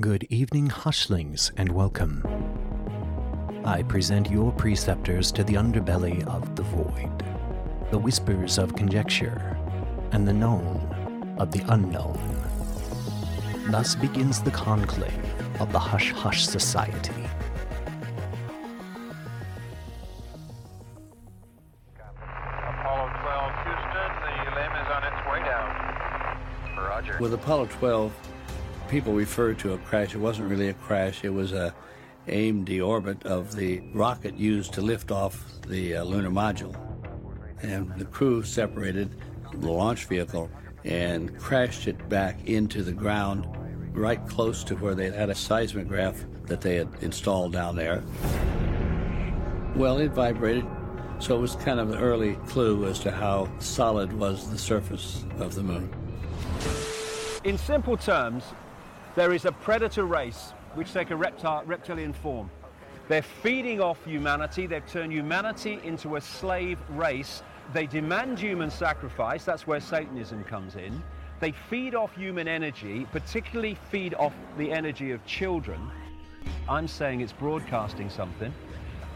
Good evening, hushlings, and welcome. I present your preceptors to the underbelly of the void, the whispers of conjecture, and the known of the unknown. Thus begins the conclave of the Hush Hush Society. Apollo 12 Houston, the LEM is on its way down. Roger. With Apollo 12, people referred to a crash. It wasn't really a crash. It was a aimed deorbit of the rocket used to lift off the uh, lunar module. And the crew separated the launch vehicle and crashed it back into the ground right close to where they had a seismograph that they had installed down there. Well, it vibrated, so it was kind of an early clue as to how solid was the surface of the moon. In simple terms, there is a predator race which take a reptile, reptilian form. They're feeding off humanity. They've turned humanity into a slave race. They demand human sacrifice. That's where Satanism comes in. They feed off human energy, particularly feed off the energy of children. I'm saying it's broadcasting something,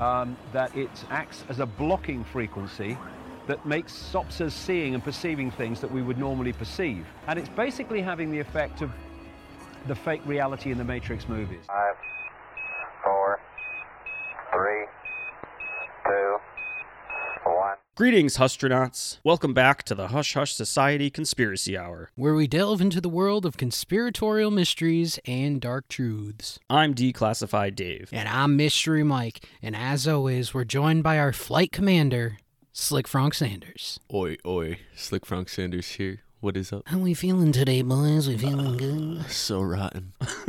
um, that it acts as a blocking frequency that makes stops us seeing and perceiving things that we would normally perceive. And it's basically having the effect of the fake reality in the Matrix movies. Five, four, three, two, one. Greetings, Hustronauts. Welcome back to the Hush Hush Society Conspiracy Hour. where we delve into the world of conspiratorial mysteries and dark truths. I'm Declassified Dave. And I'm Mystery Mike, and as always, we're joined by our flight commander, Slick Frank Sanders. Oi, oi, Slick Frank Sanders here. What is up? How we feeling today, boys? We feeling good? So rotten.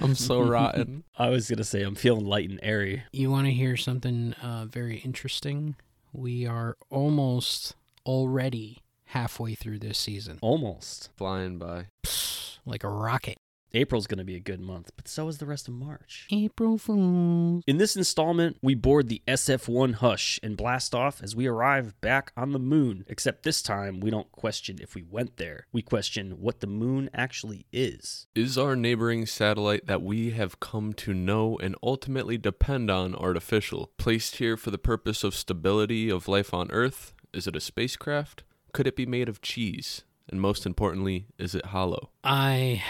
I'm so rotten. I was going to say I'm feeling light and airy. You want to hear something uh, very interesting? We are almost already halfway through this season, Almost. Flying by. like a rocket. April's going to be a good month, but so is the rest of March. April Fool. In this installment, we board the SF 1 Hush and blast off as we arrive back on the moon. Except this time, we don't question if we went there. We question what the moon actually is. Is our neighboring satellite that we have come to know and ultimately depend on artificial? Placed here for the purpose of stability of life on Earth? Is it a spacecraft? Could it be made of cheese? And most importantly, is it hollow? I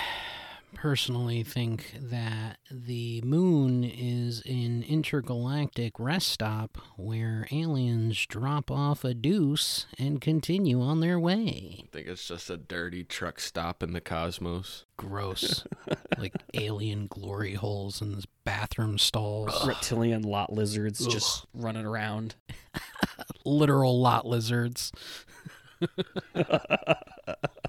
personally think that the moon is an intergalactic rest stop where aliens drop off a deuce and continue on their way. I think it's just a dirty truck stop in the cosmos. Gross. like alien glory holes in the bathroom stalls. Reptilian lot lizards just running around. Literal lot lizards.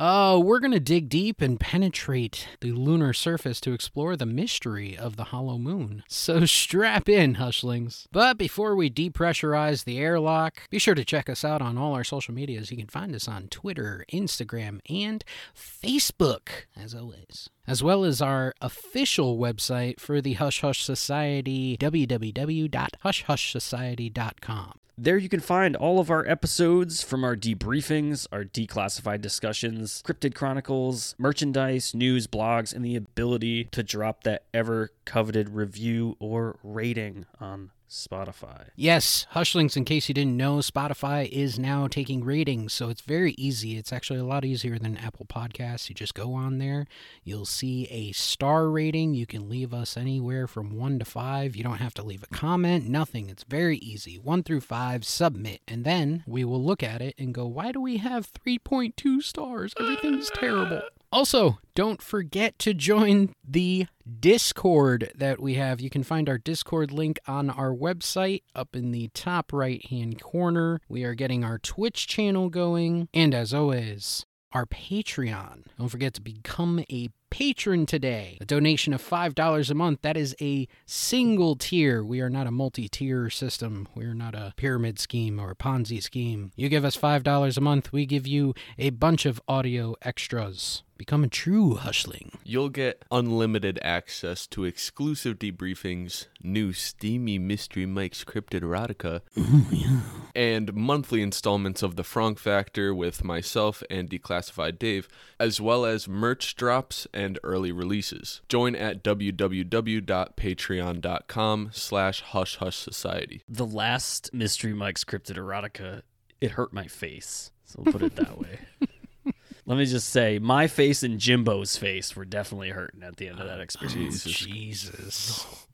Oh, we're going to dig deep and penetrate the lunar surface to explore the mystery of the hollow moon. So strap in, hushlings. But before we depressurize the airlock, be sure to check us out on all our social medias. You can find us on Twitter, Instagram, and Facebook, as always. As well as our official website for the Hush Hush Society, www.hushhushsociety.com. There you can find all of our episodes from our debriefings, our declassified discussions, cryptid chronicles, merchandise, news, blogs, and the ability to drop that ever coveted review or rating on Spotify. Yes, Hushlings, in case you didn't know, Spotify is now taking ratings, so it's very easy. It's actually a lot easier than Apple Podcasts. You just go on there, you'll see a star rating. You can leave us anywhere from one to five. You don't have to leave a comment, nothing. It's very easy. One through five, submit, and then we will look at it and go, why do we have 3.2 stars? Everything's terrible. Also, don't forget to join the Discord that we have. You can find our Discord link on our website up in the top right hand corner. We are getting our Twitch channel going. And as always, our Patreon. Don't forget to become a patron today. A donation of $5 a month. That is a single tier. We are not a multi tier system. We are not a pyramid scheme or a Ponzi scheme. You give us $5 a month, we give you a bunch of audio extras. Become a true hushling. You'll get unlimited access to exclusive debriefings, new steamy Mystery Mike's Cryptid Erotica, and monthly installments of The Frank Factor with myself and Declassified Dave, as well as merch drops and early releases. Join at www.patreon.com slash hush hush society. The last Mystery Mike's Cryptid Erotica, it hurt my face. So we'll put it that way. Let me just say, my face and Jimbo's face were definitely hurting at the end of that oh, experience. Jesus. Jesus.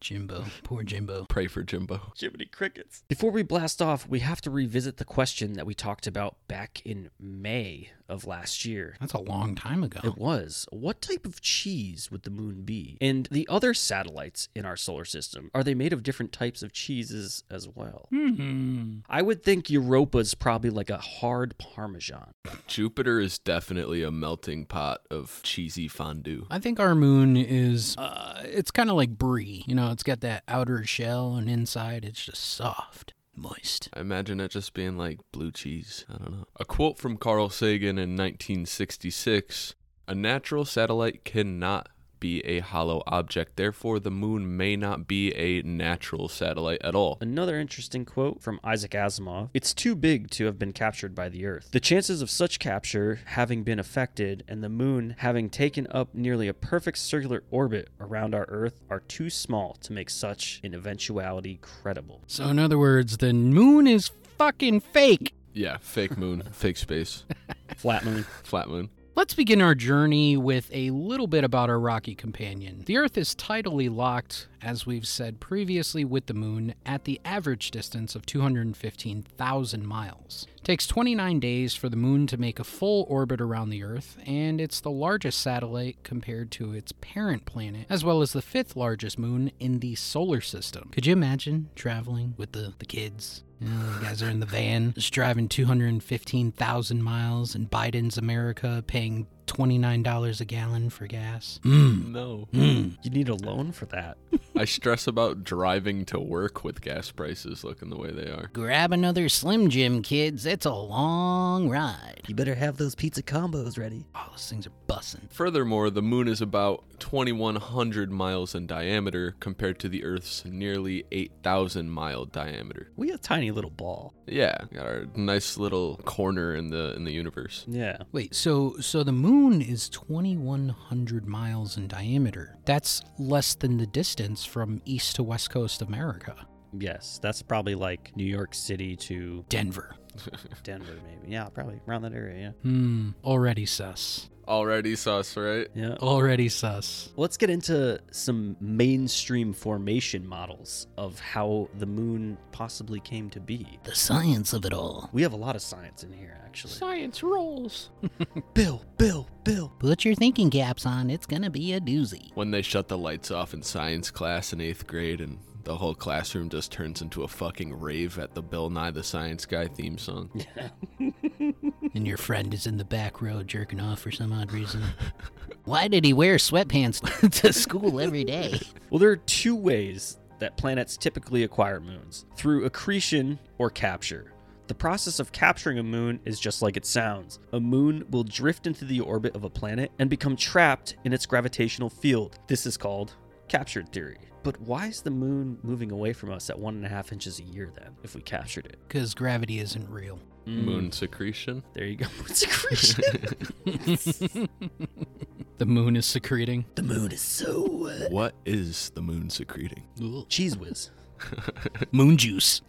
Jimbo. Poor Jimbo. Pray for Jimbo. Jiminy Crickets. Before we blast off, we have to revisit the question that we talked about back in May of last year. That's a long time ago. It was. What type of cheese would the moon be? And the other satellites in our solar system, are they made of different types of cheeses as well? Hmm. I would think Europa's probably like a hard Parmesan. Jupiter is definitely a melting pot of cheesy fondue. I think our moon is, uh, it's kind of like brie. You know, it's got that outer shell and inside it's just soft, moist. I imagine it just being like blue cheese. I don't know. A quote from Carl Sagan in 1966 A natural satellite cannot be a hollow object, therefore, the moon may not be a natural satellite at all. Another interesting quote from Isaac Asimov It's too big to have been captured by the Earth. The chances of such capture having been affected and the moon having taken up nearly a perfect circular orbit around our Earth are too small to make such an eventuality credible. So, in other words, the moon is fucking fake. Yeah, fake moon, fake space, Flat moon. flat moon. Let's begin our journey with a little bit about our rocky companion. The Earth is tidally locked, as we've said previously, with the Moon at the average distance of 215,000 miles. It takes 29 days for the Moon to make a full orbit around the Earth, and it's the largest satellite compared to its parent planet, as well as the fifth largest moon in the solar system. Could you imagine traveling with the, the kids? You know, the guys are in the van, just driving 215,000 miles in Biden's America, paying $29 a gallon for gas. Mmm. No. Mmm. You need a loan for that. I stress about driving to work with gas prices looking the way they are. Grab another Slim Jim, kids. It's a long ride. You better have those pizza combos ready. Oh, those things are bussin'. Furthermore, the moon is about 2,100 miles in diameter compared to the Earth's nearly 8,000 mile diameter. We a tiny little ball. Yeah, got our nice little corner in the in the universe. Yeah. Wait, so so the moon is 2100 miles in diameter. That's less than the distance from east to west coast of America. Yes, that's probably like New York City to Denver. Denver, maybe. Yeah, probably around that area. Yeah. Hmm, already sus. Already sus, right? Yeah. Already sus. Let's get into some mainstream formation models of how the moon possibly came to be. The science of it all. We have a lot of science in here, actually. Science rules. Bill, Bill, Bill. Put your thinking caps on. It's gonna be a doozy. When they shut the lights off in science class in eighth grade and the whole classroom just turns into a fucking rave at the Bill Nye the Science Guy theme song. Yeah. And your friend is in the back row jerking off for some odd reason. Why did he wear sweatpants to school every day? Well, there are two ways that planets typically acquire moons through accretion or capture. The process of capturing a moon is just like it sounds. A moon will drift into the orbit of a planet and become trapped in its gravitational field. This is called captured theory. But why is the moon moving away from us at one and a half inches a year then, if we captured it? Because gravity isn't real. Hmm. Moon secretion. There you go. Moon secretion. The moon is secreting. The moon is so wet. What is the moon secreting? Cheese whiz. Moon juice.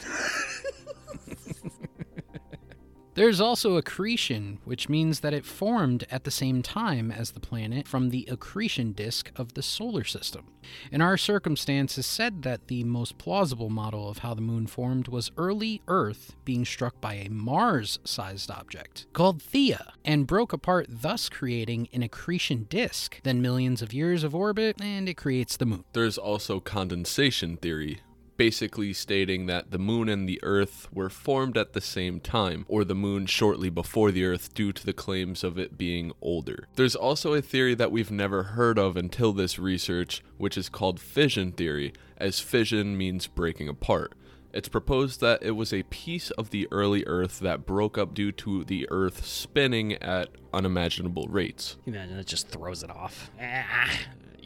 There's also accretion, which means that it formed at the same time as the planet from the accretion disk of the solar system. In our circumstance, circumstances, said that the most plausible model of how the moon formed was early Earth being struck by a Mars sized object called Theia and broke apart, thus creating an accretion disk. Then millions of years of orbit, and it creates the moon. There's also condensation theory, basically stating that the moon and the earth were formed at the same time, or the moon shortly before the earth due to the claims of it being older. There's also a theory that we've never heard of until this research, which is called fission theory, as fission means breaking apart. It's proposed that it was a piece of the early Earth that broke up due to the Earth spinning at unimaginable rates. Imagine it just throws it off. Ah.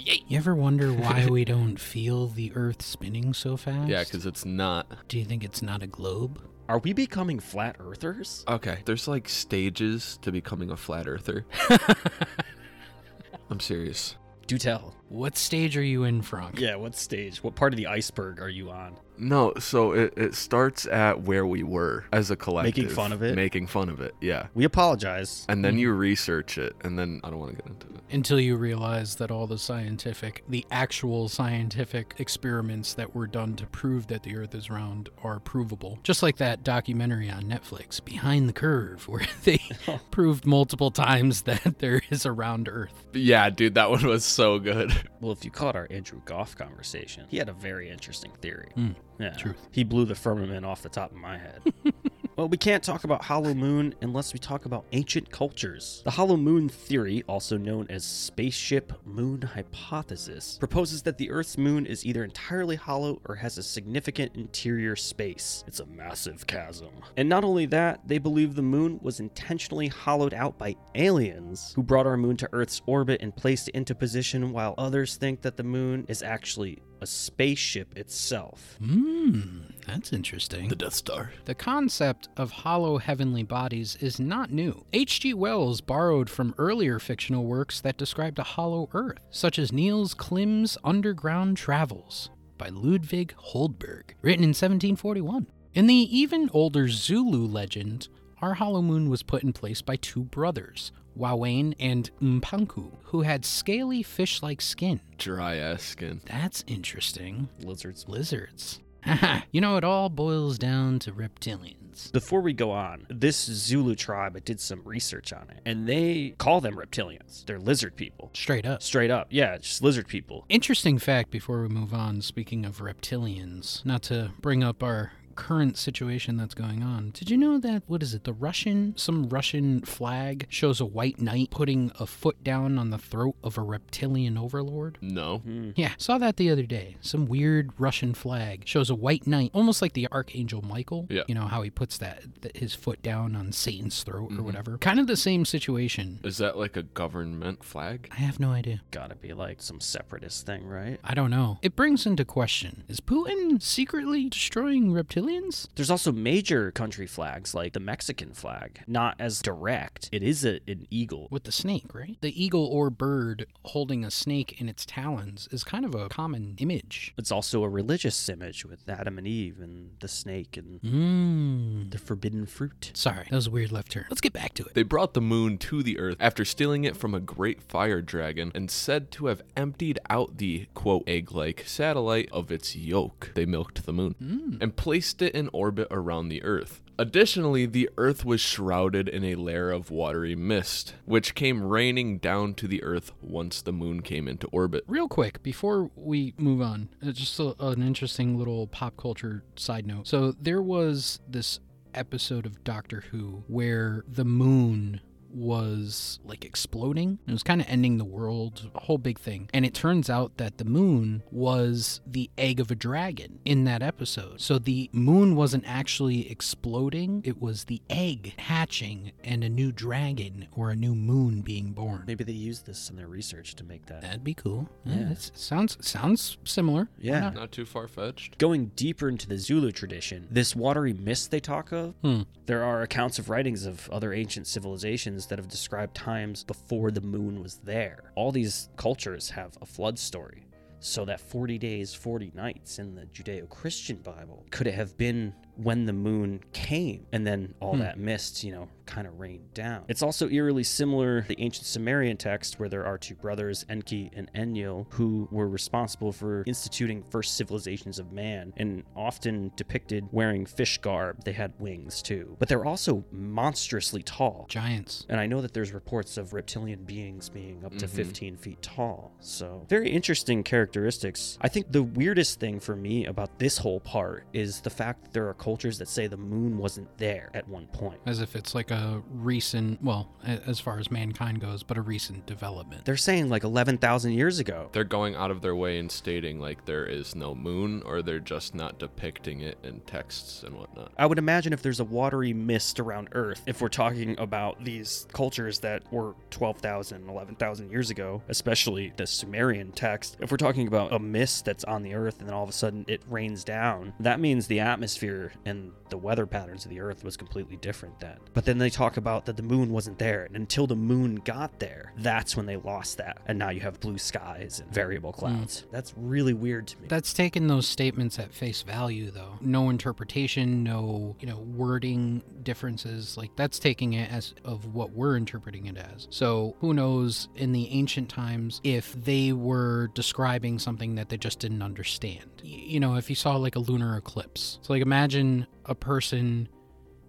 You ever wonder why we don't feel the Earth spinning so fast? Yeah, because it's not. Do you think it's not a globe? Are we becoming flat earthers? Okay, there's like stages to becoming a flat earther. I'm serious. Do tell. What stage are you in, Frank? Yeah, what stage? What part of the iceberg are you on? No, so it, it starts at where we were as a collective. Making fun of it? Making fun of it, yeah. We apologize. And then you research it, and then I don't want to get into it. Until you realize that all the scientific, the actual scientific experiments that were done to prove that the Earth is round are provable. Just like that documentary on Netflix, Behind the Curve, where they proved multiple times that there is a round Earth. Yeah, dude, that one was so good. Well, if you caught our Andrew Goff conversation, he had a very interesting theory. Hmm, yeah. truth. He blew the firmament off the top of my head. well, we can't talk about Hollow Moon unless we talk about ancient cultures. The Hollow Moon theory, also known as spaceship moon hypothesis, proposes that the Earth's moon is either entirely hollow or has a significant interior space. It's a massive chasm. And not only that, they believe the moon was intentionally hollowed out by aliens who brought our moon to Earth's orbit and placed it into position, while others think that the moon is actually a spaceship itself. Hmm, that's interesting. The Death Star. The concept of hollow heavenly bodies is not new. H.G. Wells borrowed from earlier fictional works that described a hollow earth, such as Niels Klim's Underground Travels by Ludwig Holberg, written in 1741. In the even older Zulu legend, our hollow moon was put in place by two brothers, Wawane and Mpanku, who had scaly fish like skin. Dry ass skin. That's interesting. Lizards. Lizards. Haha, you know, it all boils down to reptilians. Before we go on, this Zulu tribe, I did some research on it, and they call them reptilians. They're lizard people. Straight up. Straight up. Yeah, just lizard people. Interesting fact before we move on, speaking of reptilians, not to bring up our current situation that's going on. Did you know that what is it? The Russian some Russian flag shows a white knight putting a foot down on the throat of a reptilian overlord? No. Hmm. Yeah, saw that the other day. Some weird Russian flag shows a white knight, almost like the archangel Michael. Yeah. You know how he puts that, that his foot down on Satan's throat or mm-hmm. whatever. Kind of the same situation. Is that like a government flag? I have no idea. Gotta be like some separatist thing, right? I don't know. It brings into question: Is Putin secretly destroying reptilians? There's also major country flags like the Mexican flag, not as direct. It is a, an eagle. With the snake, right? The eagle or bird holding a snake in its talons is kind of a common image. It's also a religious image with Adam and Eve and the snake and Mmm. the forbidden fruit. Sorry, that was a weird left turn. Let's get back to it. They brought the moon to the Earth after stealing it from a great fire dragon and said to have emptied out the quote egg like satellite of its yolk. They milked the moon mm. and placed it in orbit around the Earth. Additionally, the Earth was shrouded in a layer of watery mist, which came raining down to the Earth once the moon came into orbit. Real quick, before we move on, uh, just a, an interesting little pop culture side note. So, there was this episode of Doctor Who where the moon was like exploding. It was kind of ending the world, a whole big thing. And it turns out that the moon was the egg of a dragon in that episode. So the moon wasn't actually exploding, it was the egg hatching and a new dragon or a new moon being born. Maybe they used this in their research to make that. That'd be cool. Yeah, Yeah. sounds sounds similar. Yeah. not? Not too far fetched. Going deeper into the Zulu tradition, this watery mist they talk of, Hmm. there are accounts of writings of other ancient civilizations that have described times before the moon was there. All these cultures have a flood story. So that 40 days, 40 nights in the Judeo Christian Bible could it have been when the moon came and then all Hmm. that mist, you know, kind of rained down. It's also eerily similar to the ancient Sumerian text where there are two brothers, Enki and Enlil, who were responsible for instituting first civilizations of man and often depicted wearing fish garb. They had wings too, but they're also monstrously tall. Giants. And I know that there's reports of reptilian beings being up to Mhm. 15 feet tall. So, very interesting characteristics. I think the weirdest thing for me about this whole part is the fact that there are cultures that say the moon wasn't there at one point. As if it's like a recent, well, as far as mankind goes, but a recent development. They're saying like 11,000 years ago. They're going out of their way and stating like there is no moon, or they're just not depicting it in texts and whatnot. I would imagine if there's a watery mist around Earth, if we're talking about these cultures that were 12,000, 11,000 years ago, especially the Sumerian text, if we're talking about a mist that's on the Earth and then all of a sudden it rains down, that means the atmosphere and the weather patterns of the Earth was completely different then. But then they talk about that the moon wasn't there, and until the moon got there, that's when they lost that. And now you have blue skies and variable hmm. clouds. That's really weird to me. That's taking those statements at face value, though. No interpretation, no, you know, wording differences. Like that's taking it as of what we're interpreting it as. So who knows in the ancient times if they were describing something that they just didn't understand. You know, if you saw like a lunar eclipse. So like imagine a person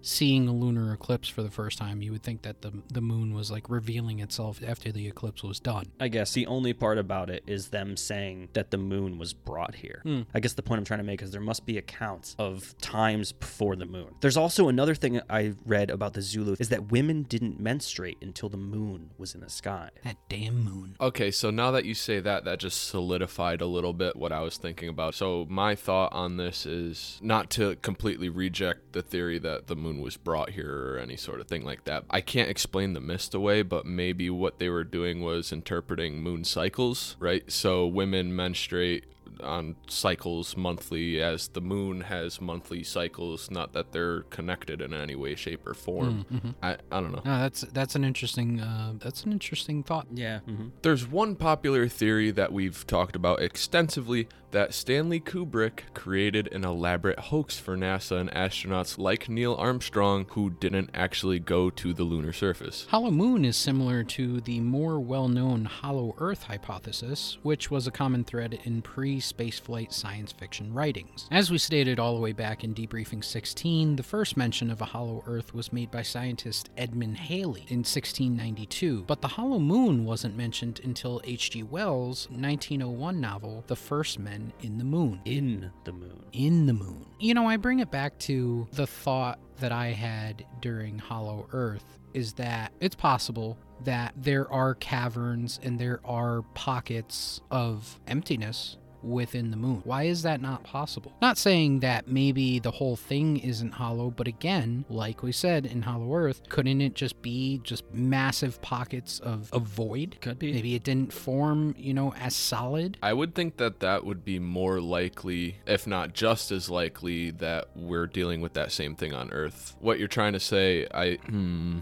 seeing a lunar eclipse for the first time, you would think that the the moon was like revealing itself after the eclipse was done. I guess the only part about it is them saying that the moon was brought here. Hmm. I guess the point I'm trying to make is there must be accounts of times before the moon. There's also another thing I read about the Zulu is that women didn't menstruate until the moon was in the sky. That damn moon. Okay, so now that you say that, that just solidified a little bit what I was thinking about. So, my thought on this is not to completely reject the theory that the moon was brought here or any sort of thing like that. I can't explain the mist away, but maybe what they were doing was interpreting moon cycles, right? So, women menstruate on cycles monthly as the moon has monthly cycles not that they're connected in any way shape or form I, I don't know No, that's that's an interesting uh, that's an interesting thought. Yeah. hmm There's one popular theory that we've talked about extensively that Stanley Kubrick created an elaborate hoax for NASA and astronauts like Neil Armstrong who didn't actually go to the lunar surface. Hollow Moon is similar to the more well known Hollow Earth hypothesis, which was a common thread in pre spaceflight science fiction writings. As we stated all the way back in Debriefing 16, the first mention of a Hollow Earth was made by scientist Edmund Halley in 1692, but the Hollow Moon wasn't mentioned until H.G. Wells' 1901 novel, The First Men in the Moon In the moon. in the moon. You know, I bring it back to the thought that I had during Hollow Earth is that it's possible that there are caverns and there are pockets of emptiness within the moon. Why is that not possible? Not saying that maybe the whole thing isn't hollow, but again, like we said in Hollow Earth, couldn't it just be just massive pockets of, a void? Could be. Maybe it didn't form, you know, as solid. I would think that that would be more likely, if not just as likely, that we're dealing with that same thing on Earth. What you're trying to say, I. Hmm.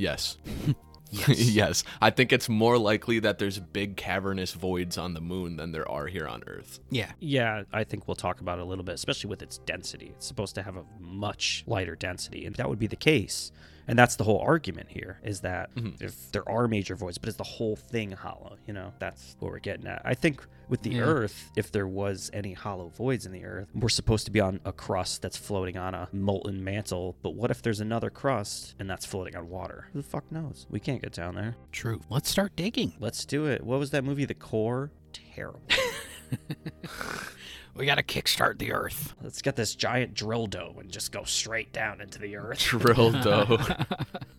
Yes. yes. I think it's more likely that there's big cavernous voids on the moon than there are here on Earth. Yeah. Yeah, I think we'll talk about it a little bit, especially with its density. It's supposed to have a much lighter density, and that would be the case. And that's the whole argument here is that mm-hmm. if there are major voids, but is the whole thing hollow? You know, that's what we're getting at. I think with the Yeah. Earth, if there was any hollow voids in the Earth, we're supposed to be on a crust that's floating on a molten mantle. But what if there's another crust and that's floating on water? Who the fuck knows? We can't get down there. True. Let's start digging. Let's do it. What was that movie, The Core? Terrible. We gotta kickstart the Earth. Let's get this giant drill dough and just go straight down into the earth. Drill dough.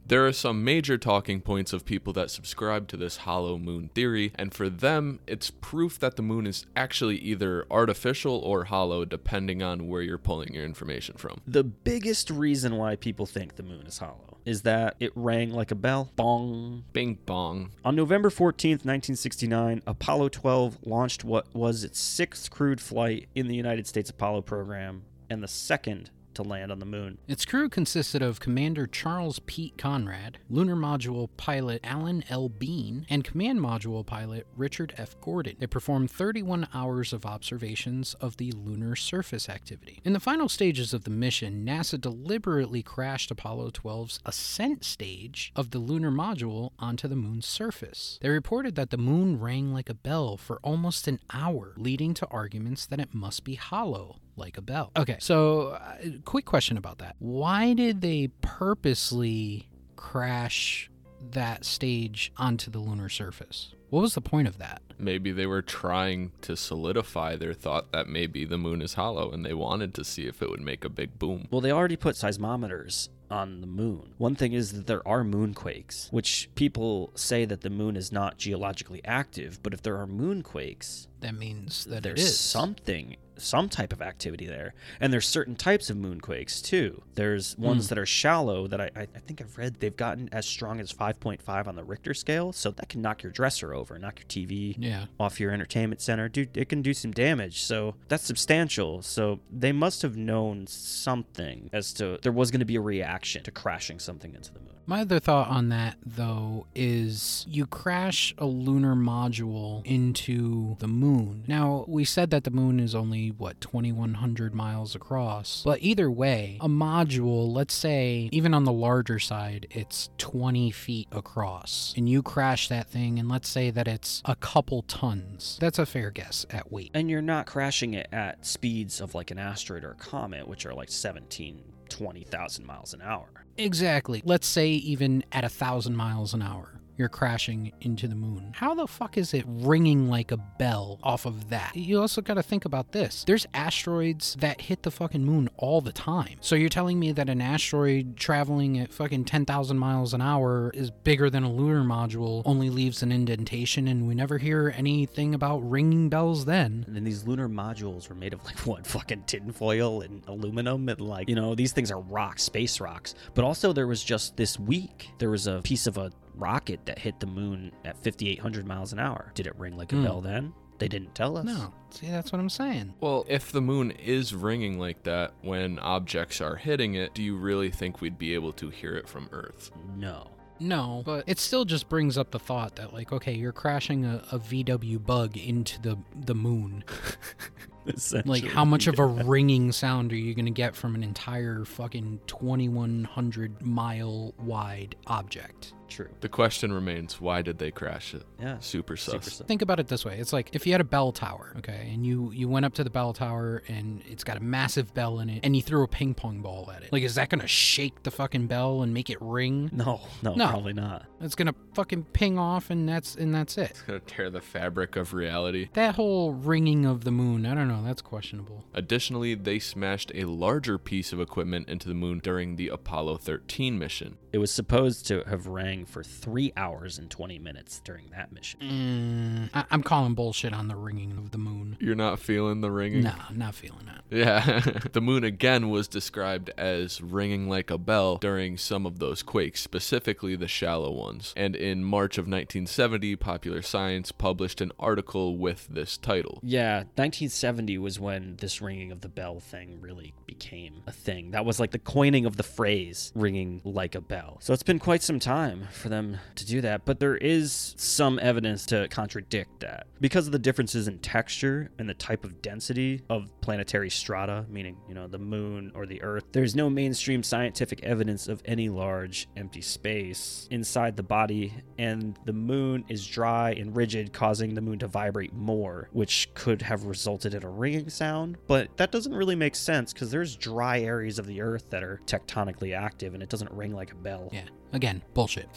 there are some major talking points of people that subscribe to this hollow moon theory, and for them, it's proof that the moon is actually either artificial or hollow, depending on where you're pulling your information from. The biggest reason why people think the moon is hollow is that it rang like a bell. Bong. Bing bong. On November 14th, 1969, Apollo 12 launched what was its sixth crewed flight in the United States Apollo program and the second to land on the moon. Its crew consisted of Commander Charles Pete Conrad, Lunar Module pilot Alan L. Bean, and Command Module pilot Richard F. Gordon. They performed 31 hours of observations of the lunar surface activity. In the final stages of the mission, NASA deliberately crashed Apollo 12's ascent stage of the lunar module onto the moon's surface. They reported that the moon rang like a bell for almost an hour, leading to arguments that it must be hollow like a bell. Okay, so uh, quick question about that. Why did they purposely crash that stage onto the lunar surface? What was the point of that? Maybe they were trying to solidify their thought that maybe the moon is hollow and they wanted to see if it would make a big boom. Well, they already put seismometers on the moon. One thing is that there are moonquakes, which people say that the moon is not geologically active, but if there are moonquakes, that means that there's it is. something some type of activity there. And there's certain types of moonquakes too. There's ones hmm. that are shallow that I, I I think i've read they've gotten as strong as 5.5 on the richter scale. So that can knock your dresser over knock your tv Yeah. off your entertainment center. Dude it can do some damage. So that's substantial. So they must have known something as to there was going to be a reaction to crashing something into the moon My other thought on that, though, is you crash a lunar module into the moon. Now, we said that the moon is only, what, 2,100 miles across. But either way, a module, let's say, even on the larger side, it's 20 feet across. And you crash that thing, and let's say that it's a couple tons. That's a fair guess at weight. and you're not crashing it at speeds of like an asteroid or a comet which are like 17 20,000 miles an hour Exactly. Let's say even at a thousand miles an hour, you're crashing into the moon. How the fuck is it ringing like a bell off of that? You also got to think about this. There's asteroids that hit the fucking moon all the time. So you're telling me that an asteroid traveling at fucking 10,000 miles an hour is bigger than a lunar module, only leaves an indentation, and we never hear anything about ringing bells then? And then these lunar modules were made of like what fucking tinfoil and aluminum and like you know these things are rocks, space rocks. But also there was just this week there was a piece of a rocket that hit the moon at 5800 miles an hour. Did it ring like a Hmm. bell then? They didn't tell us. No. See, that's what I'm saying. Well, if the moon is ringing like that when objects are hitting it, do you really think we'd be able to hear it from Earth? No. No, but it still just brings up the thought that like, okay, you're crashing a, a VW bug into the the moon. Like, how much of a ringing sound are you gonna get from an entire fucking 2,100 mile wide object? True. The question remains, why did they crash it? Yeah. Super sus. Super sus. Think about it this way: it's like if you had a bell tower, okay, and you you went up to the bell tower and it's got a massive bell in it, and you threw a ping pong ball at it. Like, is that gonna shake the fucking bell and make it ring? No, no, No. probably not. It's gonna fucking ping off, and that's and that's it. It's gonna tear the fabric of reality. That whole ringing of the moon, I don't know, that's questionable. Additionally, they smashed a larger piece of equipment into the moon during the Apollo 13 mission. It was supposed to have rang for three hours and 20 minutes during that mission. Mm, I- I'm calling bullshit on the ringing of the moon. You're not feeling the ringing? Nah, not feeling that. Yeah. the moon again was described as ringing like a bell during some of those quakes, specifically the shallow ones. And in March of 1970, Popular Science published an article with this title. Yeah, 1970 was when this ringing of the bell thing really became a thing. That was like the coining of the phrase ringing like a bell. So it's been quite some time for them to do that, but there is some evidence to contradict that. Because of the differences in texture and the type of density of planetary strata, meaning, you know, the moon or the earth, there's no mainstream scientific evidence of any large empty space inside the body, and the moon is dry and rigid, causing the moon to vibrate more, which could have resulted in a ringing sound. But that doesn't really make sense because there's dry areas of the earth that are tectonically active and it doesn't ring like a bell. Yeah, again, bullshit.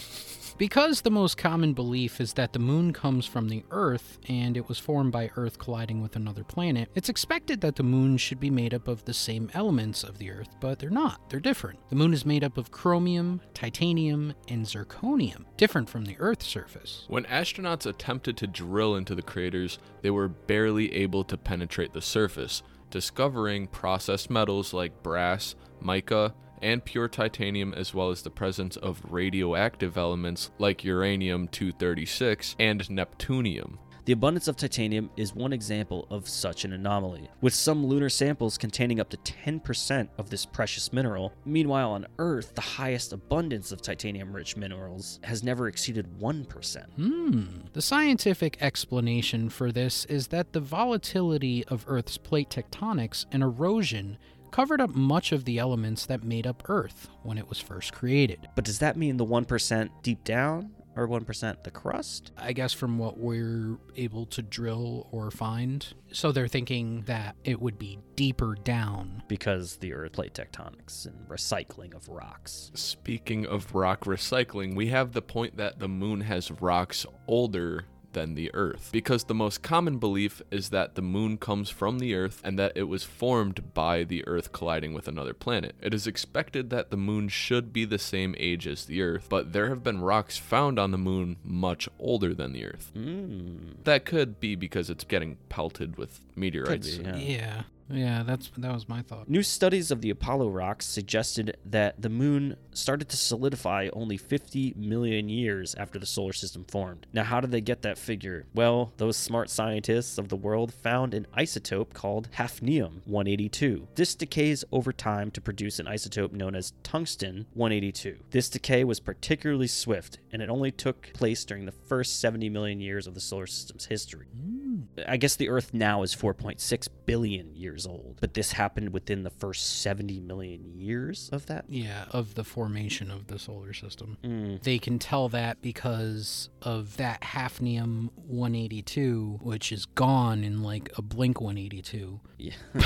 Because the most common belief is that the moon comes from the Earth and it was formed by Earth colliding with another planet, it's expected that the moon should be made up of the same elements of the Earth, but they're not. They're different. The moon is made up of chromium, titanium, and zirconium, different from the Earth's surface. When astronauts attempted to drill into the craters, they were barely able to penetrate the surface, discovering processed metals like brass, mica, and pure titanium, as well as the presence of radioactive elements like uranium 236 and neptunium. The abundance of titanium is one example of such an anomaly, with some lunar samples containing up to 10% of this precious mineral. Meanwhile, on Earth, the highest abundance of titanium rich minerals has never exceeded 1%. Hmm. The scientific explanation for this is that the volatility of Earth's plate tectonics and erosion covered up much of the elements that made up Earth when it was first created. But does that mean the 1% deep down or 1% the crust? I guess from what we're able to drill or find. So they're thinking that it would be deeper down. Because the Earth plate tectonics and recycling of rocks. Speaking of rock recycling, we have the point that the moon has rocks older than the Earth, because the most common belief is that the moon comes from the Earth and that it was formed by the Earth colliding with another planet. It is expected that the moon should be the same age as the Earth, but there have been rocks found on the moon much older than the Earth. Hmm. That could be because it's getting pelted with meteorites. be, yeah. Yeah. Yeah, that's that was my thought. New studies of the Apollo rocks suggested that the moon started to solidify only 50 million years after the solar system formed. Now, how did they get that figure? Well, those smart scientists of the world found an isotope called hafnium 182. This decays over time to produce an isotope known as tungsten 182. This decay was particularly swift, and it only took place during the first 70 million years of the solar system's history. Mm. I guess the Earth now is 4.6 billion years old, but this happened within the first 70 million years of that. Yeah, of the formation of the solar system. Mm. They can tell that because of that hafnium 182, which is gone in like a blink 182. Yeah.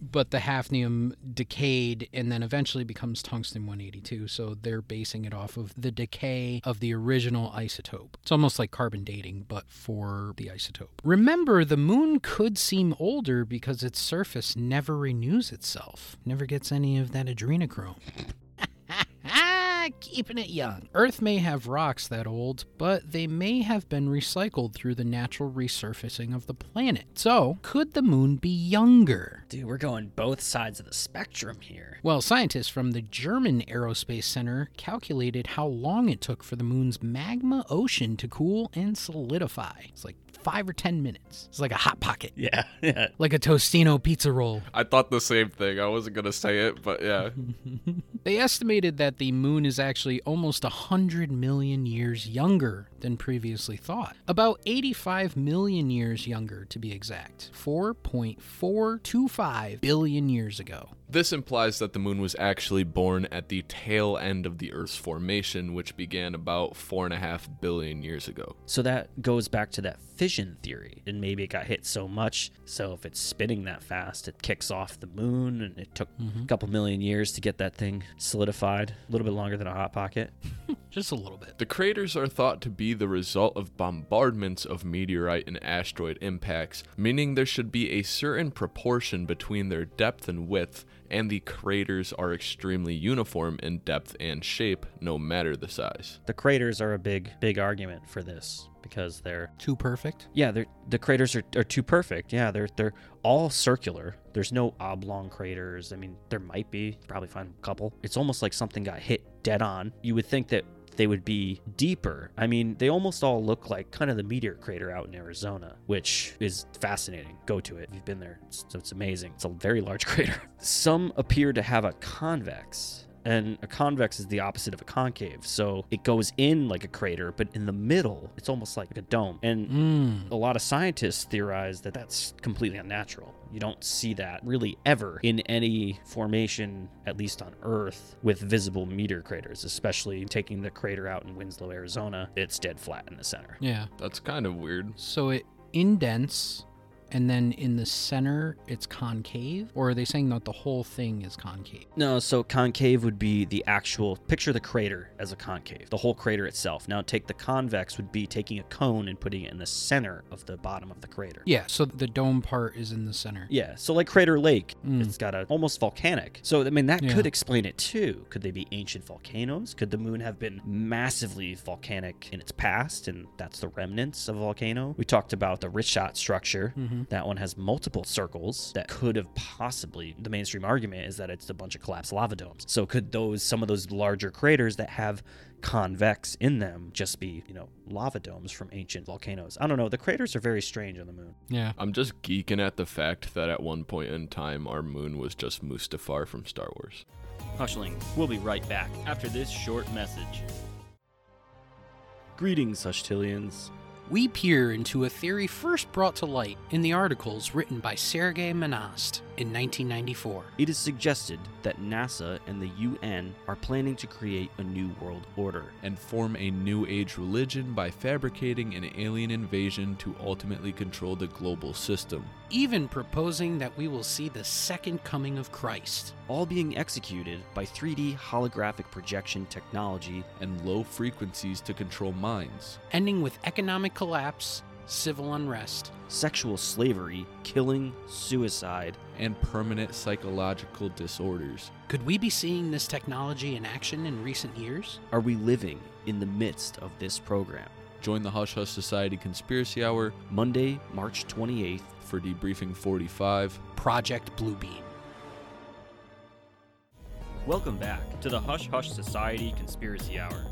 But the hafnium decayed and then eventually becomes tungsten 182. So they're basing it off of the decay of the original isotope. It's almost like carbon dating, but for the isotope. Remember, the moon could seem older because its surface never renews itself, never gets any of that adrenochrome. Keeping it young. Earth may have rocks that old, but they may have been recycled through the natural resurfacing of the planet. So, could the moon be younger? Dude, we're going both sides of the spectrum here. Well, scientists from the German Aerospace Center calculated how long it took for the moon's magma ocean to cool and solidify. It's like five or ten minutes. It's like a hot pocket, Yeah, yeah. like a Tostino pizza roll. I thought the same thing. I wasn't going to say it, but yeah. They estimated that the moon is actually almost a 100 million years younger than previously thought. About 85 million years younger, to be exact. 4.425 billion years ago. This implies that the moon was actually born at the tail end of the Earth's formation, which began about four and a half billion years ago. So that goes back to that fission theory. And maybe it got hit so much, so if it's spinning that fast, it kicks off the moon, and it took mm-hmm. a couple million years to get that thing solidified. A little bit longer than a hot pocket. Just a little bit. The craters are thought to be the result of bombardments of meteorite and asteroid impacts, meaning there should be a certain proportion between their depth and width, and the craters are extremely uniform in depth and shape, no matter the size. The craters are a big, big argument for this because they're Too perfect? yeah, they're the craters are, are too perfect. Yeah, they're they're all circular. There's no oblong craters. I mean, there might be. Probably find a couple. It's almost like something got hit dead on. You would think that they would be deeper. I mean, they almost all look like kind of the meteor crater out in Arizona, which is fascinating. Go to it if you've been there. It's, it's amazing. It's a very large crater. Some appear to have a convex and a convex is the opposite of a concave. So it goes in like a crater, but in the middle, it's almost like a dome. And Mm. a lot of scientists theorize that that's completely unnatural. You don't see that really ever in any formation, at least on Earth, with visible meteor craters, especially taking the crater out in Winslow, Arizona. It's dead flat in the center. Yeah. That's kind of weird. So it indents, and then in the center, it's concave? Or are they saying that the whole thing is concave? No, so concave would be the actual picture the crater as a concave, the whole crater itself. Now take the convex would be taking a cone and putting it in the center of the bottom of the crater. Yeah, so the dome part is in the center. Yeah, so like Crater Lake, Mm. it's got a almost volcanic. So I mean that Yeah. could explain it too. Could they be ancient volcanoes? Could the moon have been massively volcanic in its past and that's the remnants of a volcano? We talked about the Richat structure. That one has multiple circles that could have possibly the mainstream argument is that it's a bunch of collapsed lava domes. So could those some of those larger craters that have convex in them just be, you know, lava domes from ancient volcanoes? I don't know. The craters are very strange on the moon. Yeah. I'm just geeking at the fact that at one point in time, our moon was just Mustafar from Star Wars. Hushling, we'll be right back after this short message. Greetings, Hushtillians. We peer into a theory first brought to light in the articles written by Sergei Monast. in 1994. It is suggested that NASA and the UN are planning to create a new world order. and form a new age religion by fabricating an alien invasion to ultimately control the global system. Even proposing that we will see the second coming of Christ. all being executed by 3D holographic projection technology. and low frequencies to control minds. ending with economic collapse, civil unrest. Sexual slavery, killing, suicide. and permanent psychological disorders. Could we be seeing this technology in action in recent years? Are we living in the midst of this program? Join the Hush Hush Society Conspiracy Hour Monday, March 28th. For debriefing 45. Project Bluebeam. Welcome back to the Hush Hush Society Conspiracy Hour.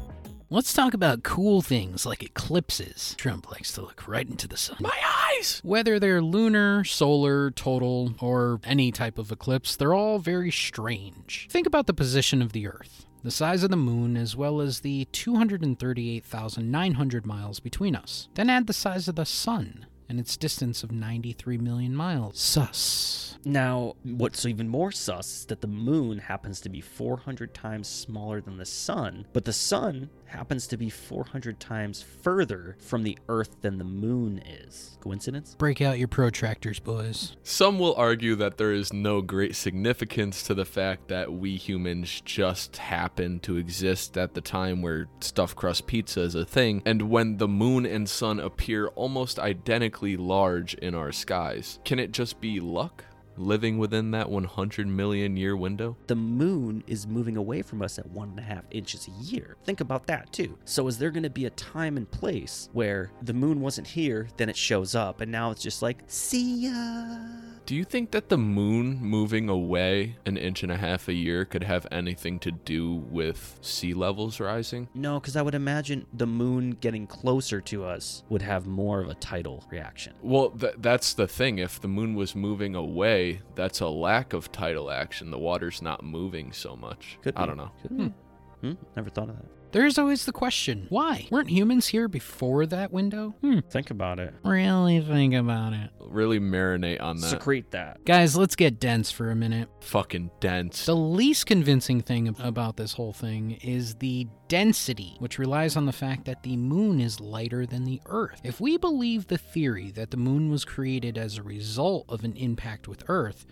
Let's talk about cool things like eclipses. Trump likes to look right into the sun. My eyes! Whether they're lunar, solar, total, or any type of eclipse, they're all very strange. Think about the position of the Earth, the size of the moon, as well as the 238,900 miles between us. Then add the size of the sun and its distance of 93 million miles. Sus. Now, what's even more sus is that the moon happens to be 400 times smaller than the sun, but the sun happens to be 400 times further from the Earth than the moon is. Coincidence? Break out your protractors, boys. Some will argue that there is no great significance to the fact that we humans just happen to exist at the time where stuffed crust pizza is a thing, and when the moon and sun appear almost identically large in our skies. Can it just be luck? Living within that 100 million year window? The moon is moving away from us at one and a half inches a year. Think about that too. So, is there going to be a time and place where the moon wasn't here, then it shows up, and now it's just like, see ya? Do you think that the moon moving away an inch and a half a year could have anything to do with sea levels rising? No, because I would imagine the moon getting closer to us would have more of a tidal reaction. Well, th- that's the thing. If the moon was moving away, that's a lack of tidal action. The water's not moving so much. Could I be. don't know. Could be. Hmm, never thought of that. There's always the question why? Weren't humans here before that window? Hmm. Think about it. Really think about it. Really marinate on that. Secrete that. Guys, let's get dense for a minute. Fucking dense. The least convincing thing about this whole thing is the density, which relies on the fact that the moon is lighter than the Earth. If we believe the theory that the moon was created as a result of an impact with Earth,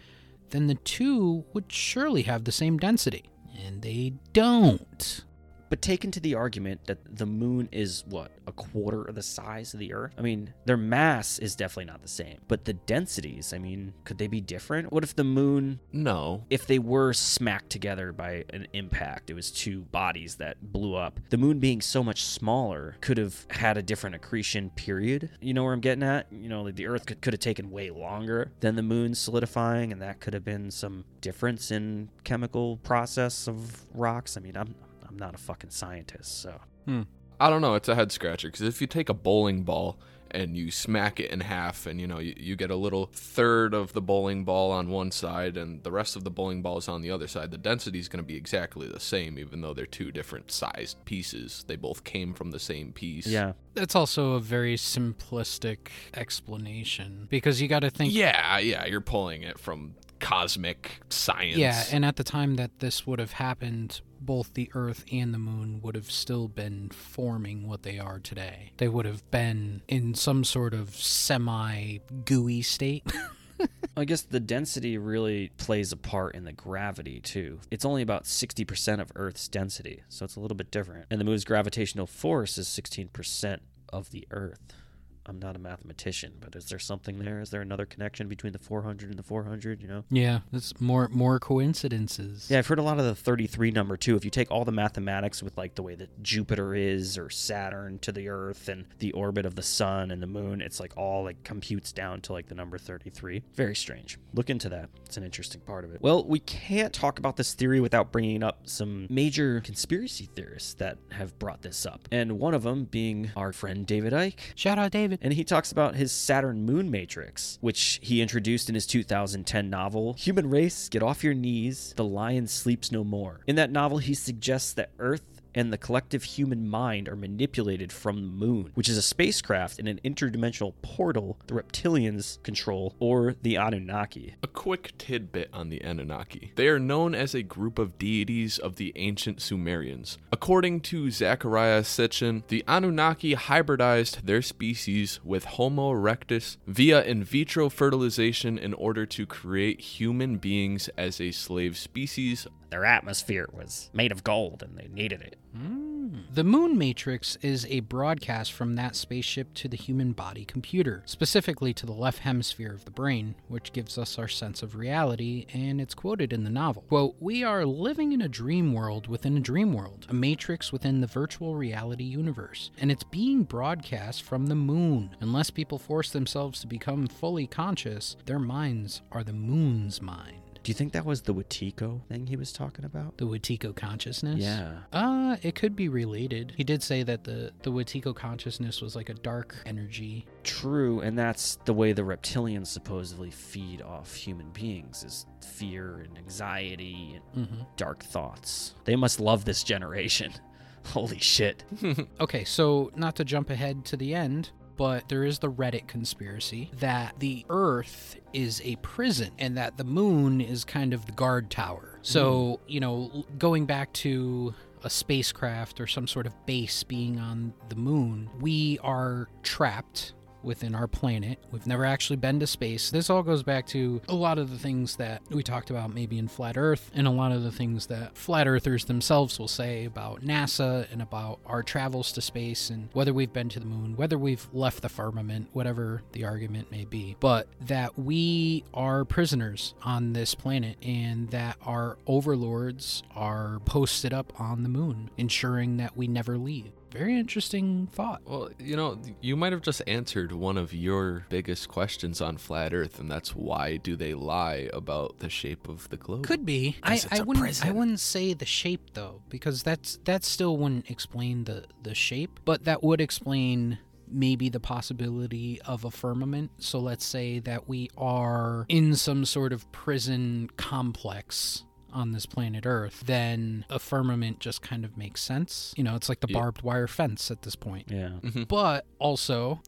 then the two would surely have the same density. And they don't. But taken to the argument that the moon is what, a quarter of the size of the Earth? I mean, their mass is definitely not the same. But the densities, I mean, could they be different? What if the moon, no. if they were smacked together by an impact, it was two bodies that blew up, the moon being so much smaller could have had a different accretion period? You know where I'm getting at? You know, like the Earth could, could have taken way longer than the moon solidifying, and that could have been some difference in chemical process of rocks. I mean, I'm. I'm not a fucking scientist, so. Hmm. I don't know. It's a head scratcher because if you take a bowling ball and you smack it in half, and you know you, you get a little third of the bowling ball on one side and the rest of the bowling ball is on the other side, the density is going to be exactly the same, even though they're two different sized pieces. They both came from the same piece. Yeah. That's also a very simplistic explanation because you got to think. Yeah, yeah. You're pulling it from cosmic science. Yeah, and at the time that this would have happened, both the Earth and the Moon would have still been forming what they are today. They would have been in some sort of semi gooey state. I guess the density really plays a part in the gravity too. It's only about 60% of Earth's density, so it's a little bit different. And the moon's gravitational force is 16% of the Earth. I'm not a mathematician, but is there something there? Is there another connection between the 400 and the 400, you know? yeah, it's more more coincidences. Yeah, I've heard a lot of the 33 number too. If you take all the mathematics with like the way that Jupiter is or Saturn to the Earth and the orbit of the sun and the moon, it's like all like computes down to like the number 33. Very strange. Look into that. It's an interesting part of it. Well, we can't talk about this theory without bringing up some major conspiracy theorists that have brought this up. And one of them being our friend David Icke. Shout out David. And he talks about his Saturn moon matrix, which he introduced in his 2010 novel, Human Race, Get Off Your Knees, The Lion Sleeps No More. In that novel, he suggests that Earth and the collective human mind are manipulated from the moon, which is a spacecraft in an interdimensional portal the reptilians control, or the Anunnaki. A quick tidbit on the Anunnaki. They are known as a group of deities of the ancient Sumerians. According to Zecharia Sitchin, the Anunnaki hybridized their species with Homo erectus via in vitro fertilization in order to create human beings as a slave species. Their atmosphere was made of gold and they needed it. The Moon Matrix is a broadcast from that spaceship to the human body computer, specifically to the left hemisphere of the brain, which gives us our sense of reality, and it's quoted in the novel. Quote, We are living in a dream world within a dream world, a matrix within the virtual reality universe, and it's being broadcast from the moon. Unless people force themselves to become fully conscious, their minds are the moon's mind. Do you think that was the Wetiko thing he was talking about? The Wetiko consciousness? Yeah. Uh, it could be related. He did say that the the Wetiko consciousness was like a dark energy. True, and that's the way the reptilians supposedly feed off human beings is fear and anxiety and Mhm. dark thoughts. They must love this generation. Holy shit. Okay, so not to jump ahead to the end, but there is the Reddit conspiracy that the Earth is a prison and that the moon is kind of the guard tower. So, hmm. you know, going back to a spacecraft or some sort of base being on the moon, we are trapped within our planet. We've never actually been to space. This all goes back to a lot of the things that we talked about maybe in Flat Earth and a lot of the things that flat earthers themselves will say about NASA and about our travels to space and whether we've been to the moon, whether we've left the firmament, whatever the argument may be. But that we are prisoners on this planet and that our overlords are posted up on the moon, ensuring that we never leave. Very interesting thought. Well, you know, you might have just answered one of your biggest questions on flat Earth, and that's why do they lie about the shape of the globe? Could be. I, I wouldn't. I wouldn't say the shape though, because that's that still wouldn't explain the the shape, but that would explain maybe the possibility of a firmament. So let's say that we are in some sort of prison complex on this planet Earth, then a firmament just kind of makes sense. You know, it's like the Yeah. barbed wire fence at this point. Yeah. Mm-hmm. But also,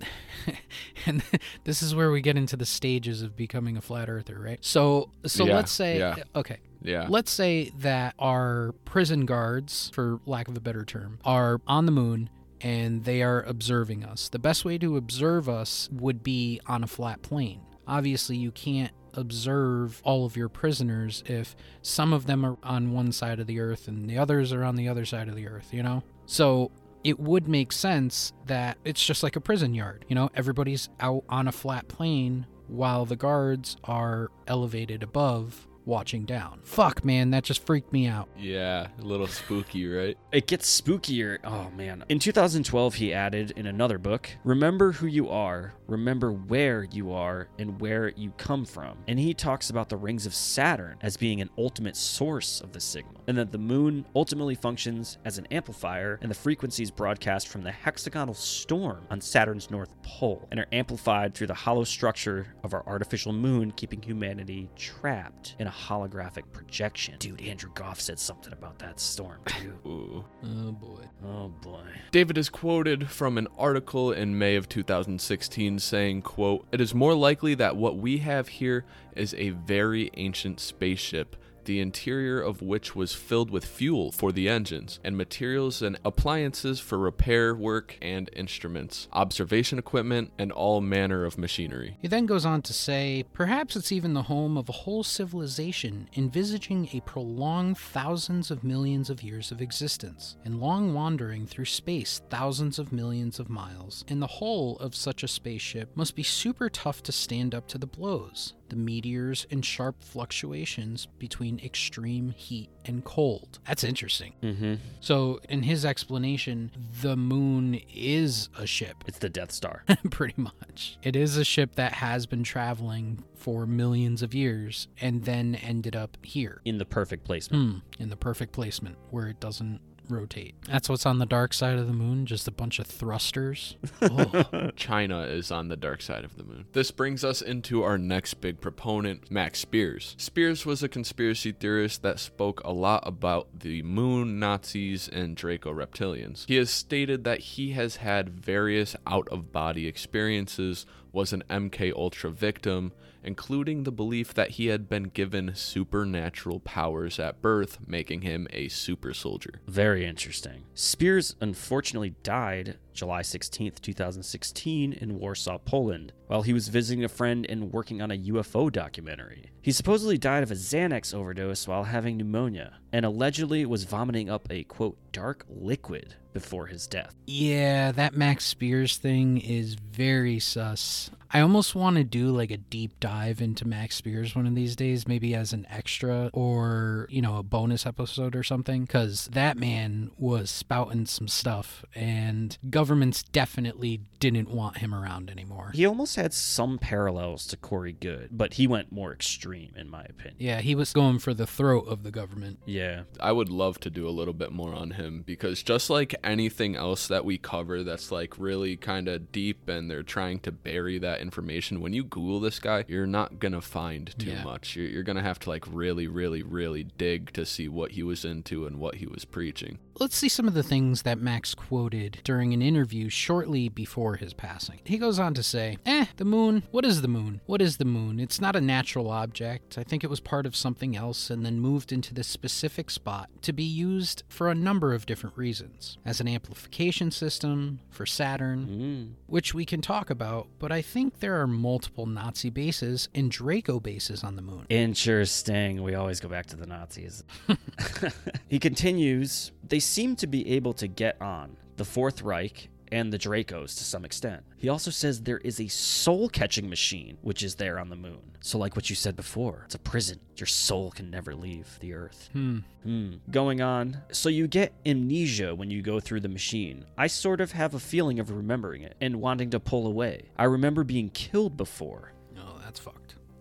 and this is where we get into the stages of becoming a flat earther, right? So, so Yeah, let's say, yeah. okay, Yeah. let's say that our prison guards, for lack of a better term, are on the moon and they are observing us. The best way to observe us would be on a flat plane. Obviously, you can't observe all of your prisoners if some of them are on one side of the earth and the others are on the other side of the earth, you know? So it would make sense that it's just like a prison yard. You know, everybody's out on a flat plane while the guards are elevated above watching down. Fuck, man, that just freaked me out. yeah, a little spooky, right? It gets spookier. Oh man. In 2012, he added in another book Remember who you are, remember where you are, and where you come from. And he talks about the rings of Saturn as being an ultimate source of the signal, and that the moon ultimately functions as an amplifier, and the frequencies broadcast from the hexagonal storm on Saturn's north pole and are amplified through the hollow structure of our artificial moon, keeping humanity trapped in a holographic projection. Dude, Andrew Goff said something about that storm, too. Ooh. Oh boy. Oh boy. David is quoted from an article in May of 2016 saying, quote, It is more likely that what we have here is a very ancient spaceship, the interior of which was filled with fuel for the engines and materials and appliances for repair work and instruments, observation equipment, and all manner of machinery. He then goes on to say, perhaps it's even the home of a whole civilization envisaging a prolonged thousands of millions of years of existence, and long wandering through space thousands of millions of miles. And the hull of such a spaceship must be super tough to stand up to the blows, the meteors and sharp fluctuations between extreme heat and cold. That's interesting. Mm-hmm. So, in his explanation, the moon is a ship. It's the Death Star. pretty much. It is a ship that has been traveling for millions of years and then ended up here. in the perfect placement. Hmm, in the perfect placement where it doesn't rotate. That's what's on the dark side of the moon, just a bunch of thrusters. Oh. China is on the dark side of the moon. This brings us into our next big proponent, Max Spiers. Spiers was a conspiracy theorist that spoke a lot about the moon, Nazis, and Draco reptilians. He has stated that he has had various out of body experiences, was an MK Ultra victim, including the belief that he had been given supernatural powers at birth, making him a super soldier. Very interesting. Spiers unfortunately died July 16, 2016, in Warsaw, Poland, while he was visiting a friend and working on a UFO documentary. He supposedly died of a Xanax overdose while having pneumonia, and allegedly was vomiting up a quote, dark liquid before his death. yeah, that Max Spiers thing is very sus. I almost want to do like a deep dive into Max Spiers one of these days, maybe as an extra or, you know, a bonus episode or something, because that man was spouting some stuff, and governments definitely didn't want him around anymore. He almost had some parallels to Corey Goode, but he went more extreme, in my opinion. Yeah, he was going for the throat of the government. Yeah. I would love to do a little bit more on him because just like anything else that we cover that's like really kind of deep and they're trying to bury that information, when you Google this guy, you're not going to find too Yeah. much. You're, you're going to have to like really, really, really dig to see what he was into and what he was preaching. Let's see some of the things that Max quoted during an interview shortly before his passing. He goes on to say, Eh, the moon, what is the moon? What is the moon? It's not a natural object. I think it was part of something else and then moved into this specific spot to be used for a number of different reasons. As an amplification system, for Saturn, Mm. which we can talk about, but I think there are multiple Nazi bases and Draco bases on the moon. Interesting. We always go back to the Nazis. he continues They seem to be able to get on the Fourth Reich and the Dracos to some extent. He also says there is a soul catching machine which is there on the moon. So, like what you said before, it's a prison. Your soul can never leave the earth. Hmm. Hmm. Going on. So you get amnesia when you go through the machine. I sort of have a feeling of remembering it and wanting to pull away. I remember being killed before.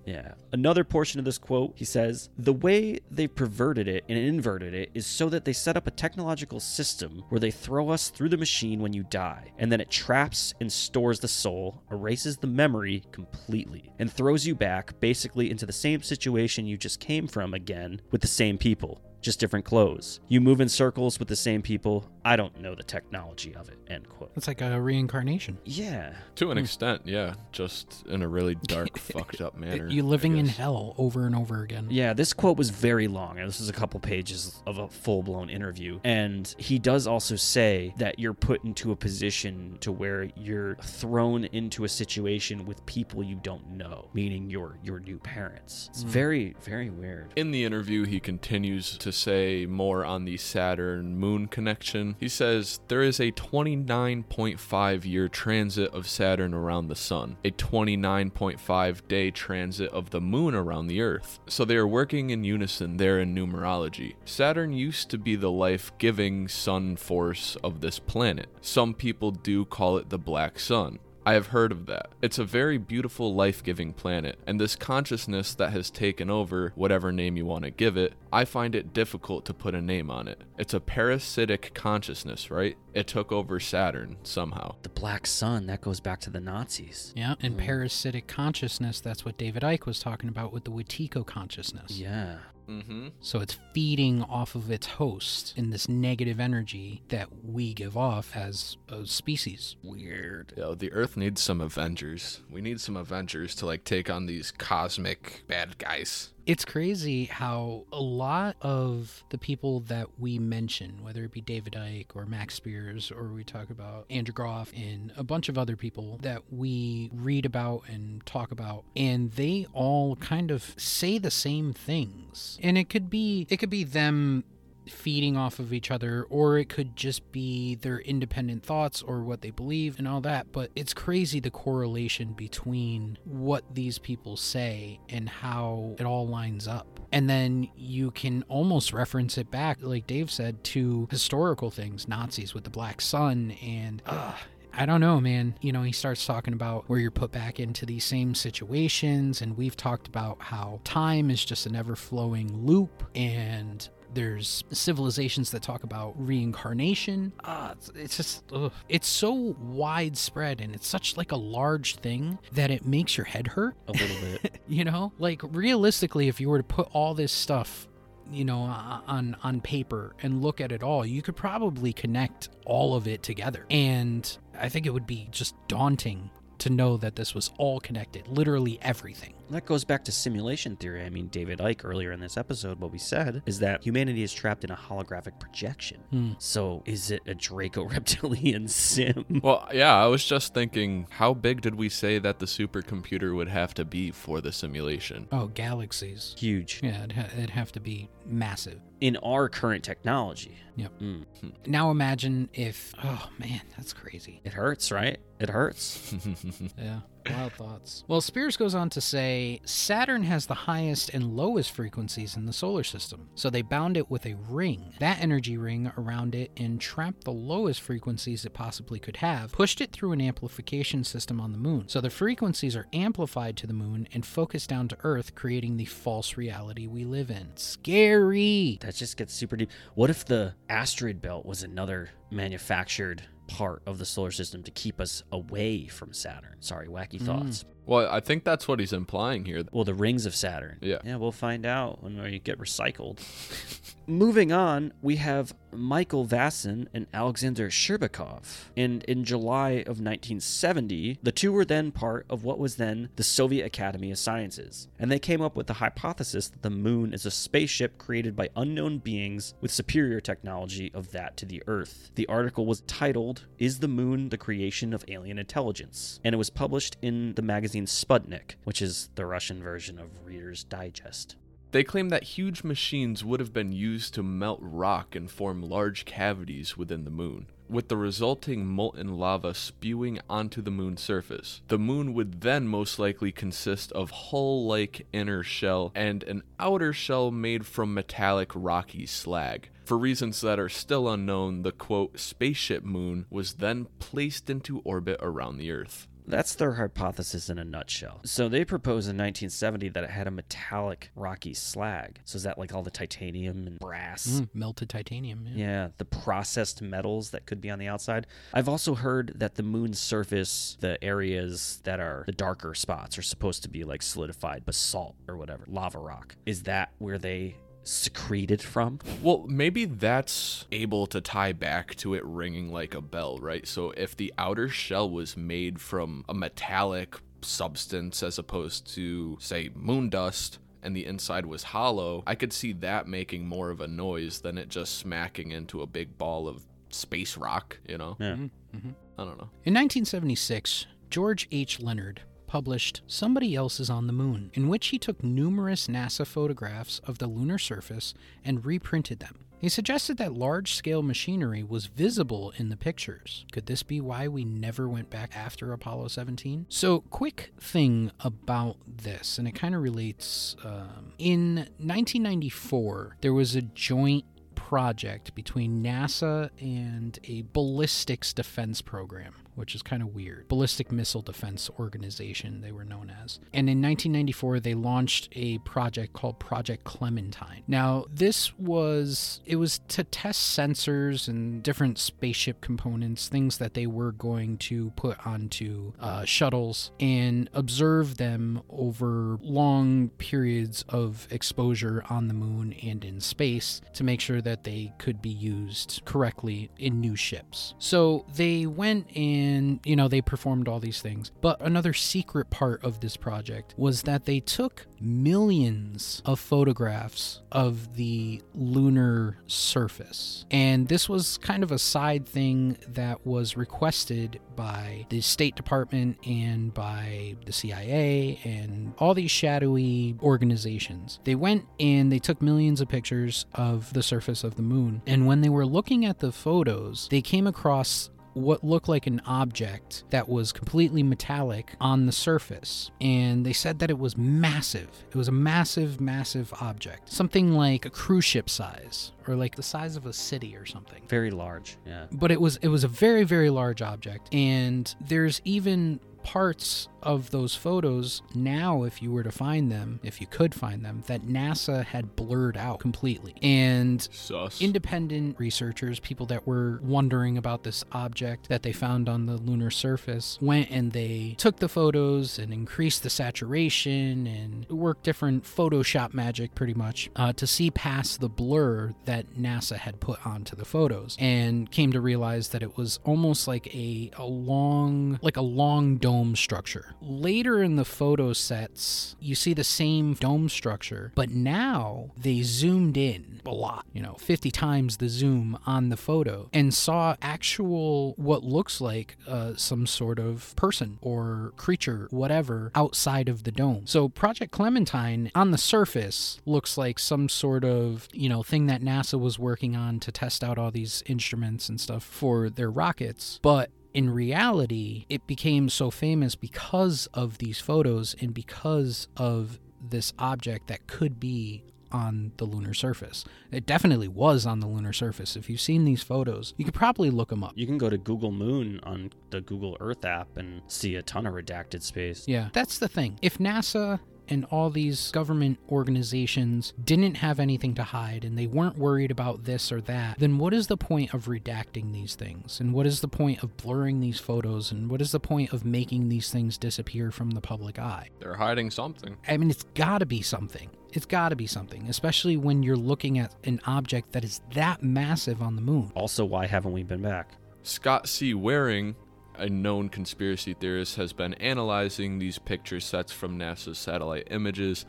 Yeah. Another portion of this quote, he says, The way they perverted it and inverted it is so that they set up a technological system where they throw us through the machine when you die, and then it traps and stores the soul, erases the memory completely, and throws you back basically into the same situation you just came from again with the same people. Just different clothes. You move in circles with the same people. I don't know the technology of it. End quote. It's like a reincarnation. Yeah. To an extent, yeah, just in a really dark, fucked up manner. You're living in hell over and over again. Yeah, this quote was very long. and This is a couple pages of a full blown interview. And he does also say that you're put into a position to where you're thrown into a situation with people you don't know, meaning your your new parents. It's hmm. very, very weird. In the interview, he continues to say more on the Saturn moon connection. He says there is a 29.5 year transit of Saturn around the sun, a 29.5 day transit of the moon around the Earth. So they are working in unison there in numerology. Saturn used to be the life giving sun force of this planet. Some people do call it the black sun. I have heard of that. It's a very beautiful, life giving planet, and this consciousness that has taken over, whatever name you want to give it, I find it difficult to put a name on it. It's a parasitic consciousness, right? It took over Saturn somehow. The Black Sun, that goes back to the Nazis. Yeah, and mm. parasitic consciousness, that's what David Icke was talking about with the Wetiko consciousness. Yeah. Mm-hmm. So it's feeding off of its host in this negative energy that we give off as a species. Weird. Yo, the Earth needs some Avengers. We need some Avengers to like take on these cosmic bad guys. It's crazy how a lot of the people that we mention, whether it be David Icke or Max Spiers, or we talk about Andrew Groff and a bunch of other people that we read about and talk about, and they all kind of say the same things. And it could be it could be them feeding off of each other, or it could just be their independent thoughts or what they believe and all that. But it's crazy the correlation between what these people say and how it all lines up. And then you can almost reference it back, like Dave said, to historical things Nazis with the Black Sun and. Uh, I don't know, man. You know, he starts talking about where you're put back into these same situations, and we've talked about how time is just an ever flowing loop, and There's civilizations that talk about reincarnation. Uh, it's, it's just, ugh. it's so widespread and it's such like a large thing that it makes your head hurt. A little bit. you know, like realistically, if you were to put all this stuff you know on on paper and look at it all you could probably connect all of it together and i think it would be just daunting to know that this was all connected literally everything That goes back to simulation theory. I mean, David Icke earlier in this episode, what we said is that humanity is trapped in a holographic projection. Hmm. So, is it a Draco reptilian sim? Well, yeah, I was just thinking, how big did we say that the supercomputer would have to be for the simulation? oh galaxies Huge. yeah it'd, ha- it'd have to be massive In our current technology. Yep. Mm. now imagine if oh man that's crazy It hurts, right? It hurts. Yeah, wild thoughts. Well, Spiers goes on to say Saturn has the highest and lowest frequencies in the solar system. So they bound it with a ring, that energy ring around it, and trapped the lowest frequencies it possibly could have, pushed it through an amplification system on the moon. So the frequencies are amplified to the moon and focused down to Earth, creating the false reality we live in. Scary! that just gets super deep. What if the asteroid belt was another manufactured part of the solar system to keep us away from Saturn? Sorry, wacky mm. thoughts. well, I think that's what he's implying here. Well, the rings of Saturn. Yeah. Yeah, we'll find out when we get recycled. Moving on, we have Michael Vasin and Alexander Shcherbakov. And in July of 1970, the two were then part of what was then the Soviet Academy of Sciences. And they came up with the hypothesis that the moon is a spaceship created by unknown beings with superior technology of that to the Earth. The article was titled, Is the Moon the Creation of Alien Intelligence? And it was published in the magazine Sputnik, which is the Russian version of Reader's Digest. They claim that huge machines would have been used to melt rock and form large cavities within the moon, with the resulting molten lava spewing onto the moon's surface. The moon would then most likely consist of hull like inner shell and an outer shell made from metallic rocky slag. For reasons that are still unknown, the quote, spaceship moon was then placed into orbit around the Earth. That's their hypothesis in a nutshell. So they proposed in 1970 that it had a metallic rocky slag. So is that like all the titanium and brass? Mm, melted titanium. Yeah. Yeah, the processed metals that could be on the outside. I've also heard that the moon's surface, the areas that are the darker spots, are supposed to be like solidified basalt or whatever, lava rock. Is that where they secreted from? Well, maybe that's able to tie back to it ringing like a bell, right? So if the outer shell was made from a metallic substance as opposed to, say, moon dust, and the inside was hollow, I could see that making more of a noise than it just smacking into a big ball of space rock, you know? Yeah. Mm-hmm. Mm-hmm. I don't know. In 1976, George H. Leonard published Somebody Else is on the Moon, in which he took numerous NASA photographs of the lunar surface and reprinted them. He suggested that large scale machinery was visible in the pictures. Could this be why we never went back after Apollo 17? So, quick thing about this, and it kind of relates. Um, in 1994, there was a joint project between NASA and a ballistics defense program, which is kind of weird. Ballistic Missile Defense Organization, they were known as. And in 1994, they launched a project called Project Clementine. Now, this was it was to test sensors and different spaceship components, things that they were going to put onto uh, shuttles and observe them over long periods of exposure on the moon and in space to make sure that they could be used correctly in new ships. So they went and, you know, they performed all these things. But another secret part of this project was that they took millions of photographs of the lunar surface. And this was kind of a side thing that was requested by the State Department and by the CIA and all these shadowy organizations. They went and they took millions of pictures of the surface of the moon. And when they were looking at the photos, they came across what looked like an object that was completely metallic on the surface. And they said that it was massive. It was a massive, massive object. Something like a cruise ship size or like the size of a city or something Very large. Yeah. but it was it was a very very large object and there's even parts of those photos now, if you were to find them, if you could find them, that NASA had blurred out completely. And Sus. independent researchers, people that were wondering about this object that they found on the lunar surface, went and they took the photos and increased the saturation and worked different Photoshop magic pretty much uh, to see past the blur that NASA had put onto the photos and came to realize that it was almost like a, a long like a long dome structure. Later in the photo sets, you see the same dome structure, but now they zoomed in a lot, you know, 50 times the zoom on the photo and saw actual what looks like uh, some sort of person or creature, whatever, outside of the dome. So Project Clementine on the surface looks like some sort of, you know, thing that NASA was working on to test out all these instruments and stuff for their rockets. But in reality, it became so famous because of these photos and because of this object that could be on the lunar surface. It definitely was on the lunar surface. If you've seen these photos, you could probably look them up. You can go to Google Moon on the Google Earth app and see a ton of redacted space. Yeah, that's the thing. If NASA and all these government organizations didn't have anything to hide and they weren't worried about this or that, then what is the point of redacting these things? And what is the point of blurring these photos? And what is the point of making these things disappear from the public eye? They're hiding something. I mean, it's gotta be something. It's gotta be something, especially when you're looking at an object that is that massive on the moon. Also, why haven't we been back? Scott C. Waring, a known conspiracy theorist, has been analyzing these picture sets from NASA's satellite images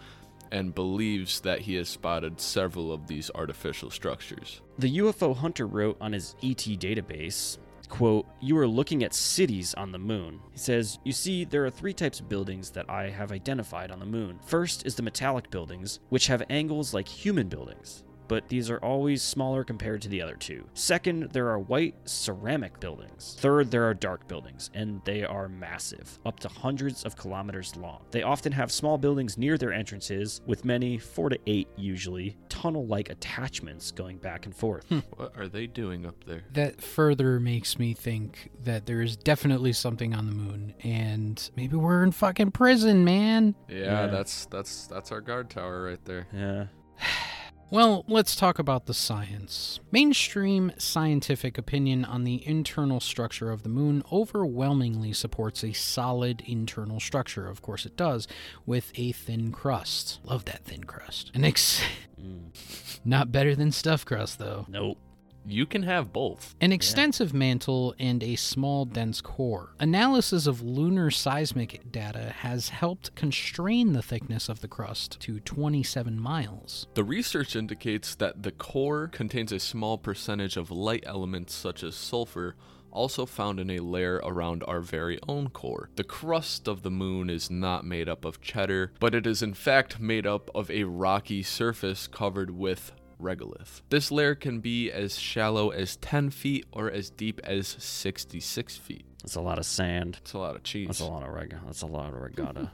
and believes that he has spotted several of these artificial structures. The UFO hunter wrote on his ET database, quote, "You are looking at cities on the moon." He says, "You see, there are three types of buildings that I have identified on the moon. First is the metallic buildings, which have angles like human buildings." But these are always smaller compared to the other two. Second, there are white ceramic buildings. Third, there are dark buildings, and they are massive, up to hundreds of kilometers long. They often have small buildings near their entrances, with many, four to eight usually, tunnel like attachments going back and forth. Hmm. What are they doing up there? That further makes me think that there is definitely something on the moon, and maybe we're in fucking prison, man. Yeah, Yeah. that's that's that's our guard tower right there. Yeah. Well, let's talk about the science. Mainstream scientific opinion on the internal structure of the moon overwhelmingly supports a solid internal structure. Of course, it does, with a thin crust. Love that thin crust. An ex- mm. Not better than stuff crust, though. Nope. You can have both. An extensive mantle and a small, dense core. Analysis of lunar seismic data has helped constrain the thickness of the crust to 27 miles. The research indicates that the core contains a small percentage of light elements such as sulfur, also found in a layer around our very own core. The crust of the moon is not made up of cheddar, but it is in fact made up of a rocky surface covered with regolith. This layer can be as shallow as 10 feet or as deep as 66 feet. That's a lot of sand. It's a lot of cheese. That's a lot of reg. That's a lot of regatta.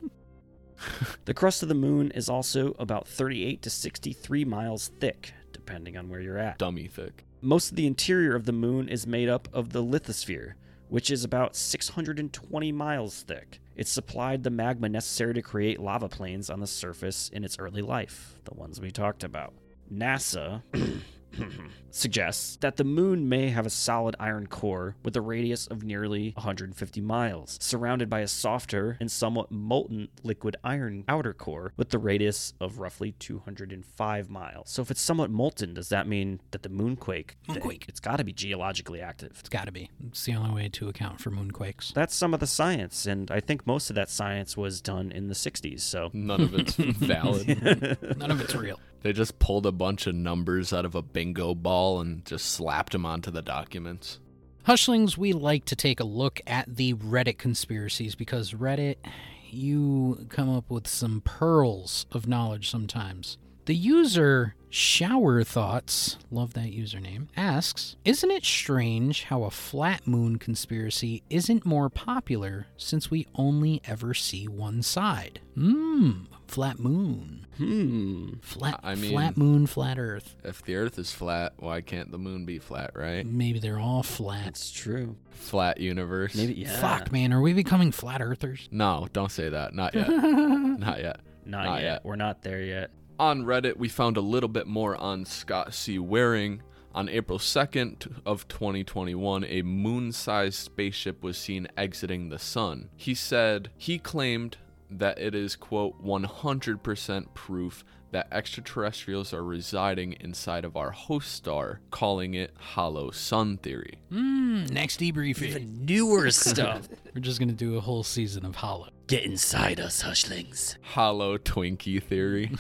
the crust of the moon is also about 38 to 63 miles thick, depending on where you're at. Dummy thick. Most of the interior of the moon is made up of the lithosphere, which is about 620 miles thick. It supplied the magma necessary to create lava plains on the surface in its early life, the ones we talked about. NASA suggests that the moon may have a solid iron core with a radius of nearly 150 miles, surrounded by a softer and somewhat molten liquid iron outer core with the radius of roughly 205 miles. So if it's somewhat molten, does that mean that the moonquake, Moonquake. it's got to be geologically active? It's gotta be. It's the only way to account for moonquakes. That's some of the science, and I think most of that science was done in the 60s. So None of it's valid. None of it's real. They just pulled a bunch of numbers out of a bingo ball and just slapped them onto the documents. Hushlings, we like to take a look at the Reddit conspiracies because Reddit, you come up with some pearls of knowledge sometimes. The user Shower Thoughts, love that username, asks Isn't it strange how a flat moon conspiracy isn't more popular since we only ever see one side? Hmm, flat moon. Hmm. Flat, I mean- flat moon, flat Earth. If the Earth is flat, why can't the moon be flat, right? Maybe they're all flat. That's true. Flat universe. Maybe yeah. Fuck, man, are we becoming flat Earthers? No, don't say that. Not yet. Not yet. Not, Not yet. yet. We're not there yet. On Reddit, we found a little bit more on Scott C. Waring. On April 2nd of 2021, a moon-sized spaceship was seen exiting the sun. He said he claimed that it is quote 100% proof that extraterrestrials are residing inside of our host star, calling it hollow sun theory. Mm, next debriefing. Even newer stuff. We're just gonna do a whole season of Hollow. Get inside us, Hushlings. Hollow Twinkie theory.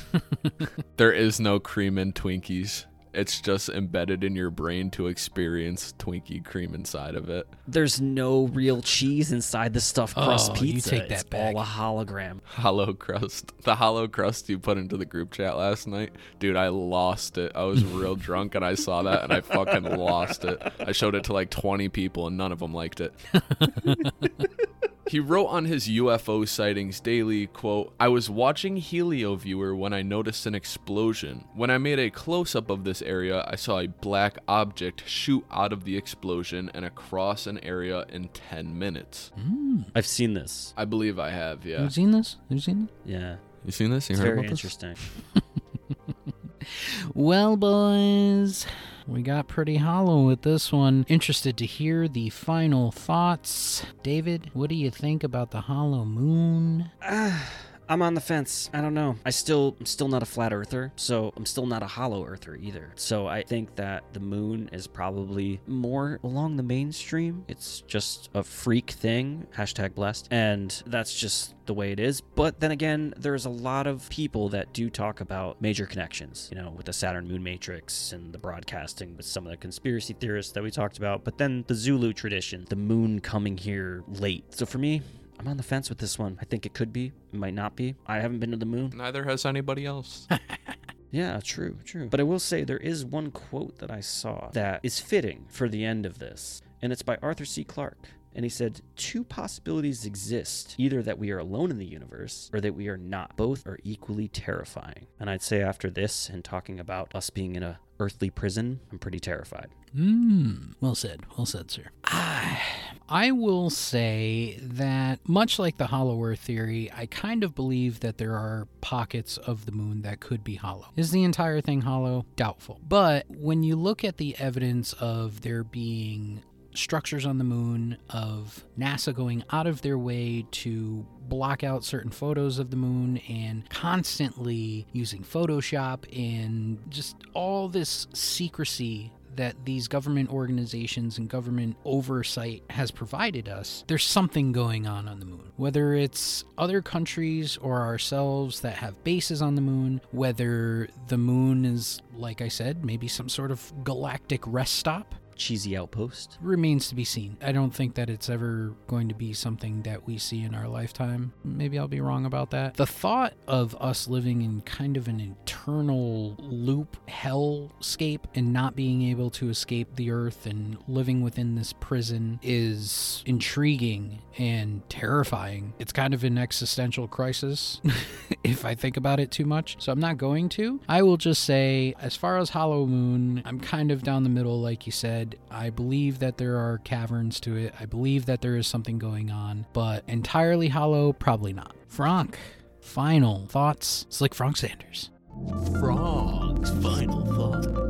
there is no cream in Twinkies. It's just embedded in your brain to experience Twinkie cream inside of it. There's no real cheese inside the stuffed oh, crust Oh, you pizza. take that it's back. all a hologram. Hollow crust. The hollow crust you put into the group chat last night. Dude, I lost it. I was real drunk and I saw that and I fucking lost it. I showed it to like 20 people and none of them liked it. He wrote on his UFO sightings daily, quote, I was watching HelioViewer when I noticed an explosion. When I made a close up of this area, I saw a black object shoot out of the explosion and across an area in 10 minutes. Hmm. I've seen this. I believe I have, yeah. You've seen this? You've seen it? Yeah. You seen this? You It's heard very about this? interesting. Well, boys, we got pretty hollow with this one. Interested to hear the final thoughts. David, what do you think about the hollow moon? Ah, I'm on the fence. I don't know. I still I'm still not a flat earther, so I'm still not a hollow earther either. So I think that the moon is probably more along the mainstream. It's just a freak thing. Hashtag blessed. And that's just the way it is. But then again, there's a lot of people that do talk about major connections, you know, with the Saturn moon matrix and the broadcasting with some of the conspiracy theorists that we talked about. But then the Zulu tradition, the moon coming here late. So for me, I'm on the fence with this one. I think it could be, it might not be. I haven't been to the moon. Neither has anybody else. Yeah, true, true. But I will say there is one quote that I saw that is fitting for the end of this, and it's by Arthur C. Clarke. And he said, Two possibilities exist either that we are alone in the universe or that we are not. Both are equally terrifying. And I'd say after this and talking about us being in a earthly prison, I'm pretty terrified. Hmm. Well said. Well said, sir. I, I will say that, much like the hollow earth theory, I kind of believe that there are pockets of the moon that could be hollow. Is the entire thing hollow? Doubtful. But when you look at the evidence of there being structures on the moon, of NASA going out of their way to block out certain photos of the moon and constantly using Photoshop and just all this secrecy that these government organizations and government oversight has provided us, there's something going on on the moon. Whether it's other countries or ourselves that have bases on the moon, whether the moon is, like I said, maybe some sort of galactic rest stop, Cheesy outpost. remains to be seen. I don't think that it's ever going to be something that we see in our lifetime. Maybe I'll be wrong about that. The thought of us living in kind of an eternal loop hellscape and not being able to escape the earth and living within this prison is intriguing and terrifying. It's kind of an existential crisis if I think about it too much. So I'm not going to. I will just say, as far as Hollow Moon, I'm kind of down the middle, like you said. I believe that there are caverns to it. I believe that there is something going on, but entirely hollow, probably not. Frank, final thoughts? Slick Frank Sanders. Frog's final thought.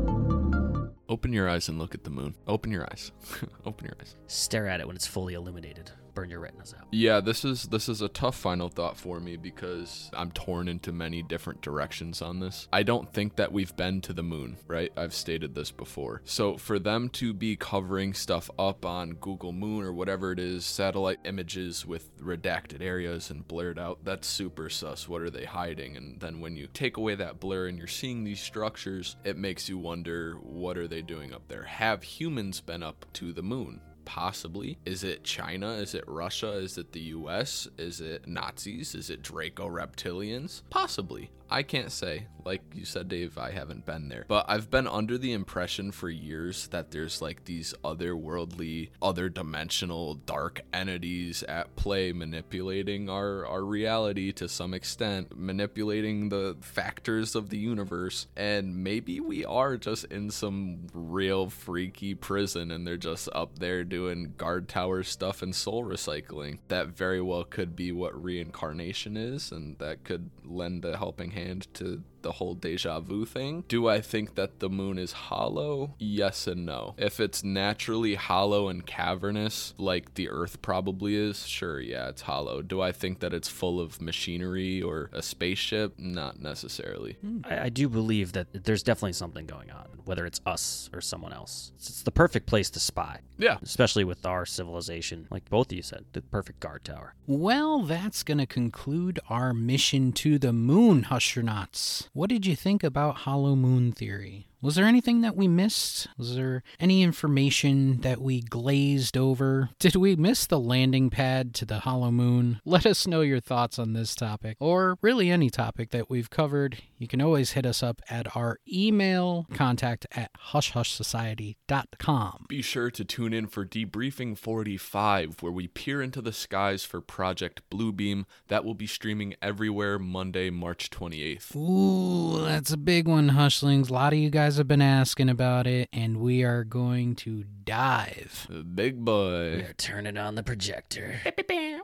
Open your eyes and look at the moon. Open your eyes. Open your eyes. Stare at it when it's fully illuminated. Burn your retinas out. Yeah, this is this is a tough final thought for me because I'm torn into many different directions on this. I don't think that we've been to the moon, right? I've stated this before. So for them to be covering stuff up on Google Moon or whatever it is, satellite images with redacted areas and blurred out, that's super sus. What are they hiding? And then when you take away that blur and you're seeing these structures, it makes you wonder what are they doing up there? Have humans been up to the moon? Possibly. Is it China? Is it Russia? Is it the US? Is it Nazis? Is it Draco reptilians? Possibly. I can't say. Like you said, Dave, I haven't been there. But I've been under the impression for years that there's like these otherworldly, other dimensional dark entities at play manipulating our, our reality to some extent, manipulating the factors of the universe. And maybe we are just in some real freaky prison and they're just up there doing guard tower stuff and soul recycling. That very well could be what reincarnation is, and that could lend a helping hand to the whole deja vu thing. Do I think that the moon is hollow? Yes and no. If it's naturally hollow and cavernous, like the Earth probably is, sure, yeah, it's hollow. Do I think that it's full of machinery or a spaceship? Not necessarily. Hmm. I, I do believe that there's definitely something going on, whether it's us or someone else. It's, it's the perfect place to spy, Yeah. especially with our civilization. Like both of you said, the perfect guard tower. Well, that's going to conclude our mission to the moon, astronauts. What did you think about Hollow Moon Theory? Was there anything that we missed? Was there any information that we glazed over? Did we miss the landing pad to the Hollow Moon? Let us know your thoughts on this topic, or really any topic that we've covered. You can always hit us up at our email contact at hushhushsociety.com. Be sure to tune in for Debriefing 45, where we peer into the skies for Project Bluebeam. That will be streaming everywhere Monday, March 28th. Ooh, that's a big one, Hushlings. A lot of you guys have been asking about it, and we are going to dive. Big boy. They're turning on the projector.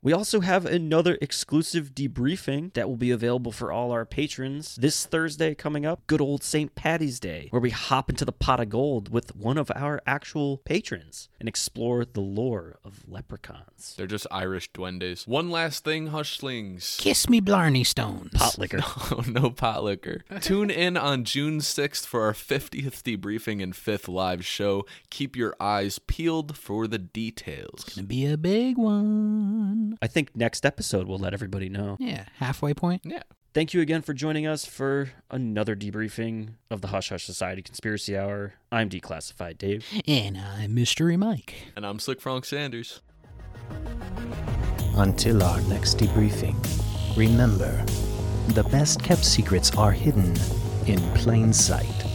We also have another exclusive debriefing that will be available for all our patrons this Thursday coming up. Good old St. Patty's Day, where we hop into the pot of gold with one of our actual patrons and explore the lore of leprechauns. They're just Irish duendes. One last thing, Hushlings. Kiss me, Blarney Stones. Pot liquor. Oh, no pot liquor. Tune in on June 6th for our 50th debriefing and 5th live show. Keep your eyes peeled for the details. It's Gonna be a big one. I think next episode we'll let everybody know. Yeah, halfway point. Yeah. Thank you again for joining us for another debriefing of the Hush Hush Society Conspiracy Hour. I'm Declassified Dave. And I'm Mystery Mike. And I'm Slick Frank Sanders. Until our next debriefing, remember the best kept secrets are hidden in plain sight.